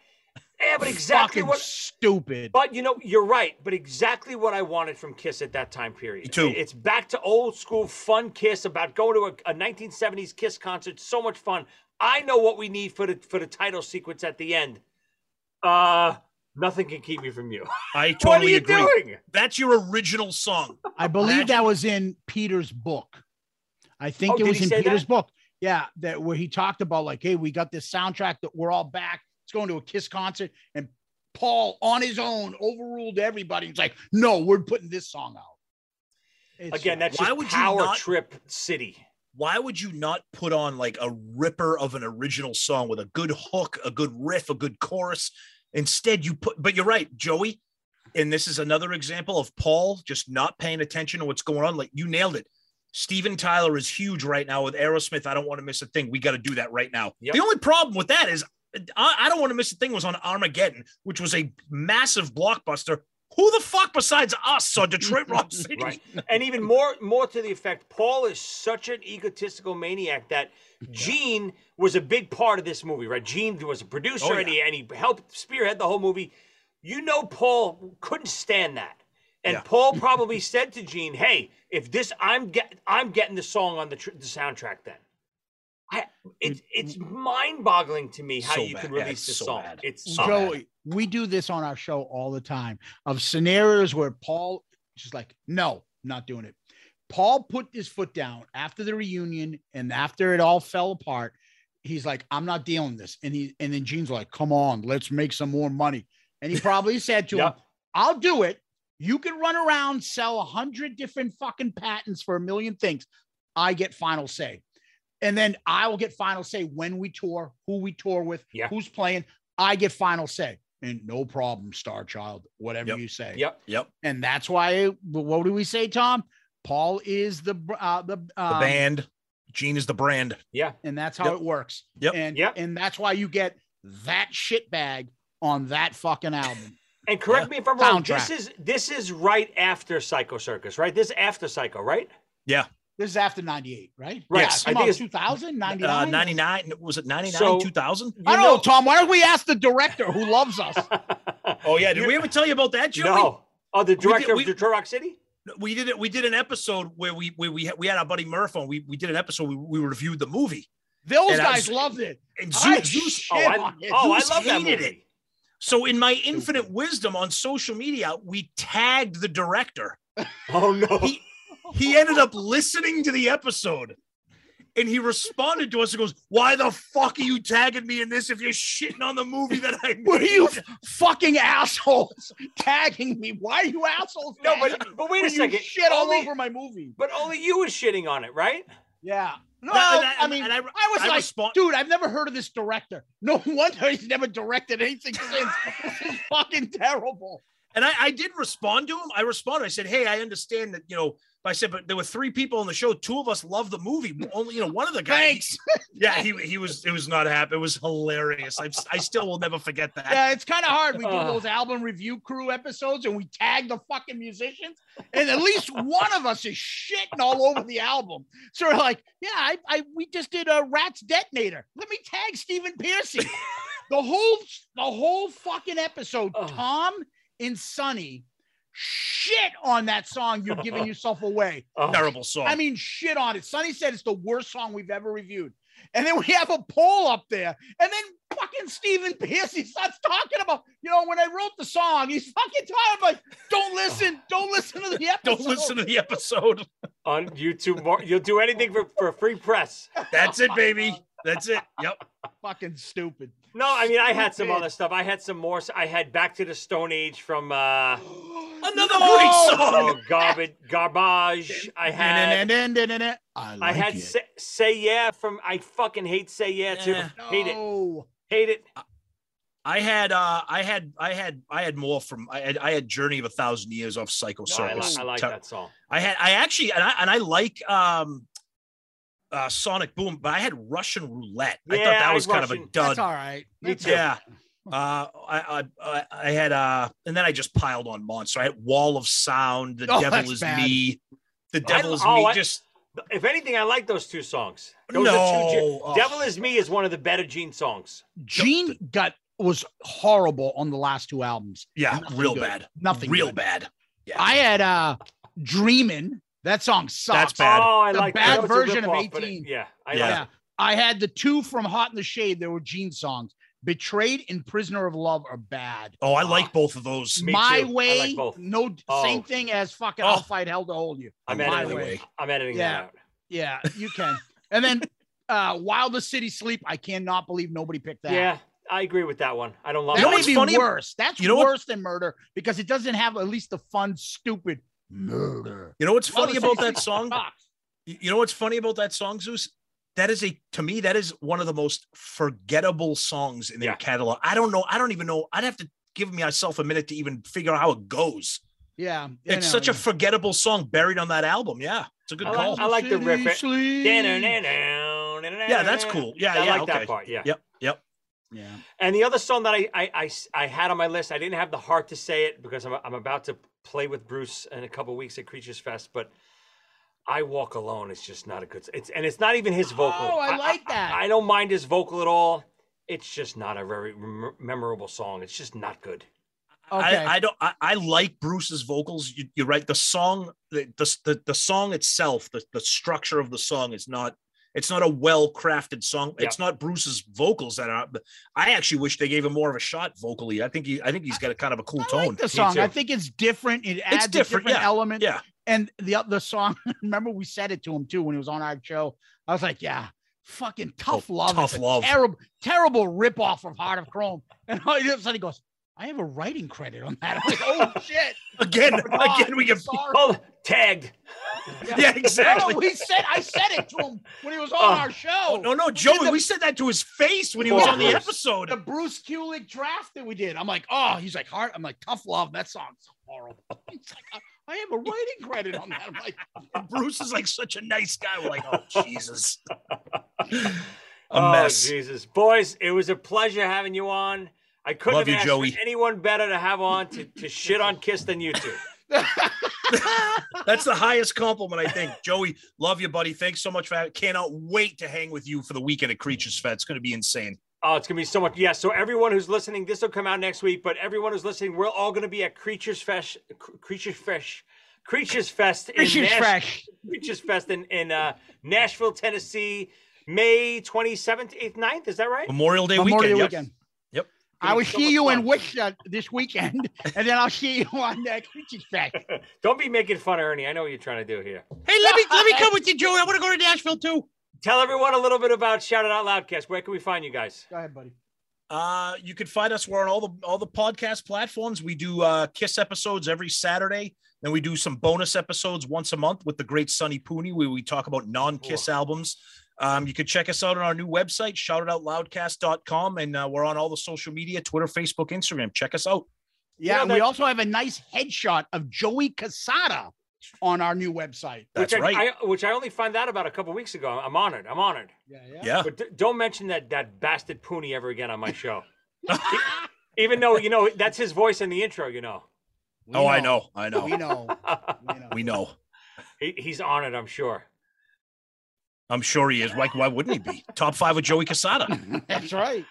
Yeah, but exactly Fucking what. stupid. But you know, you're right. But exactly what I wanted from Kiss at that time period. Me too. It's back to old school fun Kiss about going to a, a 1970s Kiss concert. So much fun. I know what we need for the for the title sequence at the end. Uh, nothing can keep me from you. I what are totally you agree. doing? That's your original song. I believe Imagine- that was in Peter's book. I think Oh, it was in Peter's that? book. Yeah, that where he talked about like, hey, we got this soundtrack that we're all back. It's going to a Kiss concert, and Paul on his own overruled everybody. He's like, no, we're putting this song out. It's- Again, that's Why just would you power not- trip city. why would you not put on like a ripper of an original song with a good hook, a good riff, a good chorus? Instead, you put, but you're right, Joey. And this is another example of Paul just not paying attention to what's going on. Like you nailed it. Steven Tyler is huge right now with Aerosmith. I don't want to miss a thing. We got to do that right now. Yep. The only problem with that is I, I don't want to miss a thing was on Armageddon, which was a massive blockbuster. Who the fuck besides us saw Detroit Rock City? Right. and even more more to the effect paul is such an egotistical maniac that gene was a big part of this movie right gene was a producer Oh, and, he, and he helped spearhead the whole movie you know paul couldn't stand that and Yeah. paul probably said to gene hey if this i'm get i'm getting the song on the, tr- the soundtrack then I, it's it's mind-boggling to me how So you bad. could Yeah, release it's this so song. bad. It's So uh, bad. Joey, we do this on our show all the time of scenarios where Paul just like, no, not doing it. Paul put his foot down after the reunion and after it all fell apart. He's like, I'm not dealing this. And he and then Gene's like, come on, let's make some more money. And he probably said to him, I'll do it. You can run around, sell a hundred different fucking patents for a million things. I get final say. And then I will get final say when we tour, who we tour with, Yeah. who's playing. I get final say. And no problem, Star Child, whatever Yep. you say. Yep. Yep. And that's why, what do we say, Tom? Paul is the uh, the, The um, band. Gene is the brand. Yeah. and that's how Yep. it works. Yep. And Yep. and that's why you get that shit bag on that fucking album. And correct me if I'm wrong. Soundtrack. This is this is right after Psycho Circus, right? This is after Psycho, right? This is after 98, right? Right. Yeah, I come think on, it's- 2000, 99. Uh, 99. Was it 99, So- 2000? You I don't know, Tom. Why don't we ask the director who loves us? Oh, yeah. Did You- we ever tell you about that, Joey? No. Oh, the director we- of Detroit Rock City? We did it. We did an episode where we we we had, we had our buddy Murph on. We we did an episode. We, we reviewed the movie. Those And guys was- loved it. And I Zeus, Zeus shit Oh, I, on it. oh, I Zeus love that hated movie. it. So in my infinite wisdom on social media, we tagged the director. Oh no. He he ended up listening to the episode. And he responded to us and goes, Why the fuck are you tagging me in this if you're shitting on the movie that I made? Were you fucking assholes tagging me? Why are you assholes? no, but but wait a you second. Shit all over my movie. But only you was shitting on it, right? Yeah. No, No, and I- I mean, and I, I- was I like, respond- dude, I've never heard of this director. No wonder he's never directed anything since. this is fucking terrible. And I, I did respond to him. I responded. I said, "Hey, I understand that you know." I said, "But there were three people on the show. Two of us love the movie. Only you know one of the guys." Thanks. Yeah, he he was. It was not happy. It was hilarious. I I still will never forget that. Yeah, it's kind of hard. We do Uh. those album review crew episodes and we tag the fucking musicians, and at least one of us is shitting all over the album. So we're like, yeah, I, I we just did a Ratt's Detonator. Let me tag Stephen Pearcy. the whole the whole fucking episode, Ugh. Tom and Sonny shit on that song. You're giving yourself away. Oh, Terrible song. I mean, shit on it. Sonny said it's the worst song we've ever reviewed. And then we have a poll up there, and then fucking Stephen Pierce, he starts talking about, you know, when I wrote the song, he's fucking talking like, don't listen, don't listen to the episode. Don't listen to the episode. on YouTube. You'll do anything for, for free press. That's it, baby. That's it. Yep. fucking stupid. No, I mean I had some other stuff. I had some more. I had Back to the Stone Age from uh Another No! great song. oh, garbage garbage. I had I, I had it. say, say yeah from I fucking hate say yeah too. Yeah. Hate it. No. Hate it. I had uh I had I had I had more from I had I had Journey of a Thousand Years off Psycho No, I, Circus. li- I like Ter- that song. I had I actually and I and I like um uh Sonic Boom, but I had Russian Roulette. I thought that I was kind of a dud. That's all right. Me too. Yeah. Uh, I, I I I had uh, and then I just piled on Monster. I had Wall of Sound, The Oh, Devil is bad. Me, The Devil is oh, Me. I- just If anything, I like those two songs. Those no, are two. Oh, Devil is Me is one of the better Gene songs. Gene got was horrible on the last two albums. yeah, Nothing real good. bad, Nothing real good. bad. Yeah, I had uh Dreamin'. That song sucks. That's bad. Oh, I The like bad that. That was a version of ripoff, but it- 18. yeah, I Yeah. like I had the two from Hot in the Shade. There were Gene songs. Betrayed and Prisoner of Love are bad. Oh, I like both of those. Me My too. I way, like both. no Oh. same thing as fucking Oh. I'll fight hell to hold you. I'm My editing. way. I'm editing Yeah. that out. Yeah, you can. and then uh While the City Sleep, I cannot believe nobody picked that. Yeah, I agree with that one. I don't love That You that. may be funny? worse. That's You know what- worse than murder because it doesn't have at least the fun, stupid murder. You know what's While funny about that song? sucks. You you know what's funny about that song, Zeus? That is a to me that is one of the most forgettable songs in their Yeah. catalog. I don't know. I don't even know. I'd have to give myself a minute to even figure out how it goes. Yeah, you It's know, such a forgettable song buried on that album. Yeah, it's a good I call. like, I like the riff. Yeah, that's cool. Yeah, I yeah, like okay. that part. Yeah. Yep, yep. Yeah. And the other song that I I I had on my list, I didn't have the heart to say it because I'm, I'm about to play with Bruce in a couple weeks at Creatures Fest, but I Walk Alone is just not a good. It's and it's not even his oh, vocal. Oh, I like that. I, don't mind his vocal at all. It's just not a very mem- memorable song. It's just not good. Okay. I, I don't. I, I like Bruce's vocals. You, you're right. The song, the, the the the song itself, the the structure of the song is not. It's not a well crafted song. Yeah. It's not Bruce's vocals that are. I actually wish they gave him more of a shot vocally. I think he. I think he's got a kind of a cool I tone. like the song. I think it's different. It adds different, a different yeah, element. yeah. And the the song, remember we said it to him too when he was on our show. I was like, yeah, fucking oh, tough Oh, love. Tough Love. Terrible, terrible ripoff of Heart of Chrome. And all of a sudden he goes, I have a writing credit on that. I'm like, oh shit. Again, Oh, again, we get. sorry. Oh, Tagged. Yeah, exactly. No, we said I said it to him when he was on Oh. our show. No, no, did Joey. the- we said that to his face when he was Poor on the episode. the Bruce Kulick draft that we did. I'm like, oh, he's like, heart. I'm like, tough love. That song's horrible. He's like, I- I have a writing credit on that. I'm like, Bruce is like such a nice guy. We're like, oh Jesus, a oh, mess. Jesus, boys, it was a pleasure having you on. I couldn't Love have you, asked Joey. anyone better to have on to, to shit on Kiss than you two. That's the highest compliment, I think. Joey, love you, buddy. Thanks so much for having. Cannot wait to hang with you for the weekend at Creatures Fest. It's going to be insane. Oh, it's gonna be so much. Yes. so everyone who's listening, this will come out next week. But everyone who's listening, we're all gonna be at Creatures Fest, Creatures Fest, Creatures Fest in This Nash- fresh. Creatures Fest in in uh, Nashville, Tennessee, May twenty seventh, eighth, 9th. Is that right? Memorial Day Memorial weekend. weekend. Yep. I will see much you in fun. Worcester this weekend, and then I'll see you on the Creatures Fest. Don't be making fun of Ernie. I know what you're trying to do here. Hey, let me let me come with you, Joey. I want to go to Nashville too. Tell everyone a little bit about Shout It Out Loudcast. Where can we find you guys? Go ahead, buddy. Uh, you can find us. We're on all the all the podcast platforms. We do uh, Kiss episodes every Saturday. Then we do some bonus episodes once a month with the great Sonny Pooney, where we talk about non-Kiss albums. Um, you can check us out on our new website, shoutitoutloudcast.com, and uh, we're on all the social media: Twitter, Facebook, Instagram. Check us out. Yeah, know and we also have a nice headshot of Joey Cassata on our new website. That's which right. I, I, which I only found out about a couple weeks ago. I'm honored. I'm honored. Yeah, yeah. But d- don't mention that that bastard Pooney ever again on my show. Even though you know that's his voice in the intro. You know, We oh, I know. I know. We know. We know. We know. he, he's honored. I'm sure. I'm sure he is. Why, why wouldn't he be? Top five with Joey Cassata. That's right.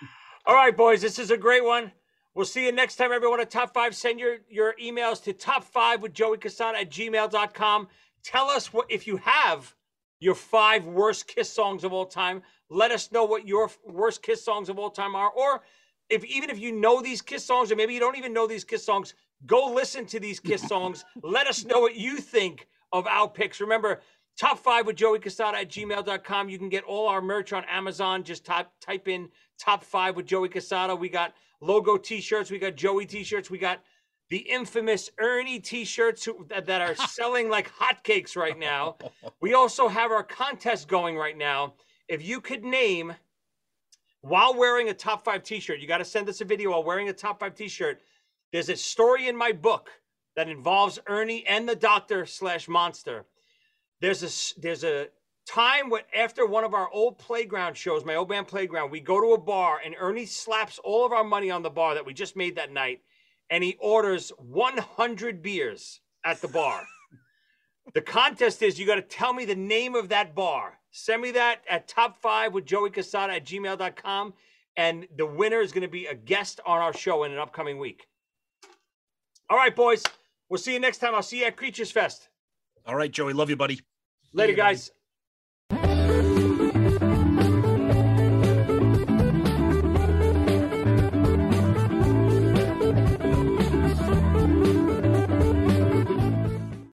All right, boys, this is a great one. We'll see you next time, everyone. At Top 5, send your, your emails to top5 with Joey Cassata at gmail.com. Tell us what if you have your five worst kiss songs of all time. Let us know what your worst kiss songs of all time are. Or if even if you know these kiss songs, or maybe you don't even know these kiss songs, go listen to these kiss songs. Let us know what you think of our picks. Remember, top five with Joey Cassata at gmail.com. You can get all our merch on Amazon. Just type type in top five with Joey Cassata. We got logo t-shirts, we got Joey t-shirts, we got the infamous Ernie t-shirts who- that, that are selling like hotcakes right now. We also have our contest going right now. If you could name while wearing a top five t-shirt, you got to send us a video while wearing a top five t-shirt. There's a story in my book that involves Ernie and the Doctor slash Monster. There's a there's a time when after one of our old playground shows, my old band playground, we go to a bar and Ernie slaps all of our money on the bar that we just made that night, and he orders 100 beers at the bar. the contest is you got to tell me the name of that bar. Send me that at top five with Joey Cassata at gmail.com. And the winner is going to be a guest on our show in an upcoming week. All right, boys. We'll see you next time. I'll see you at Creatures Fest. All right, Joey. Love you, buddy. Later, you, buddy. guys.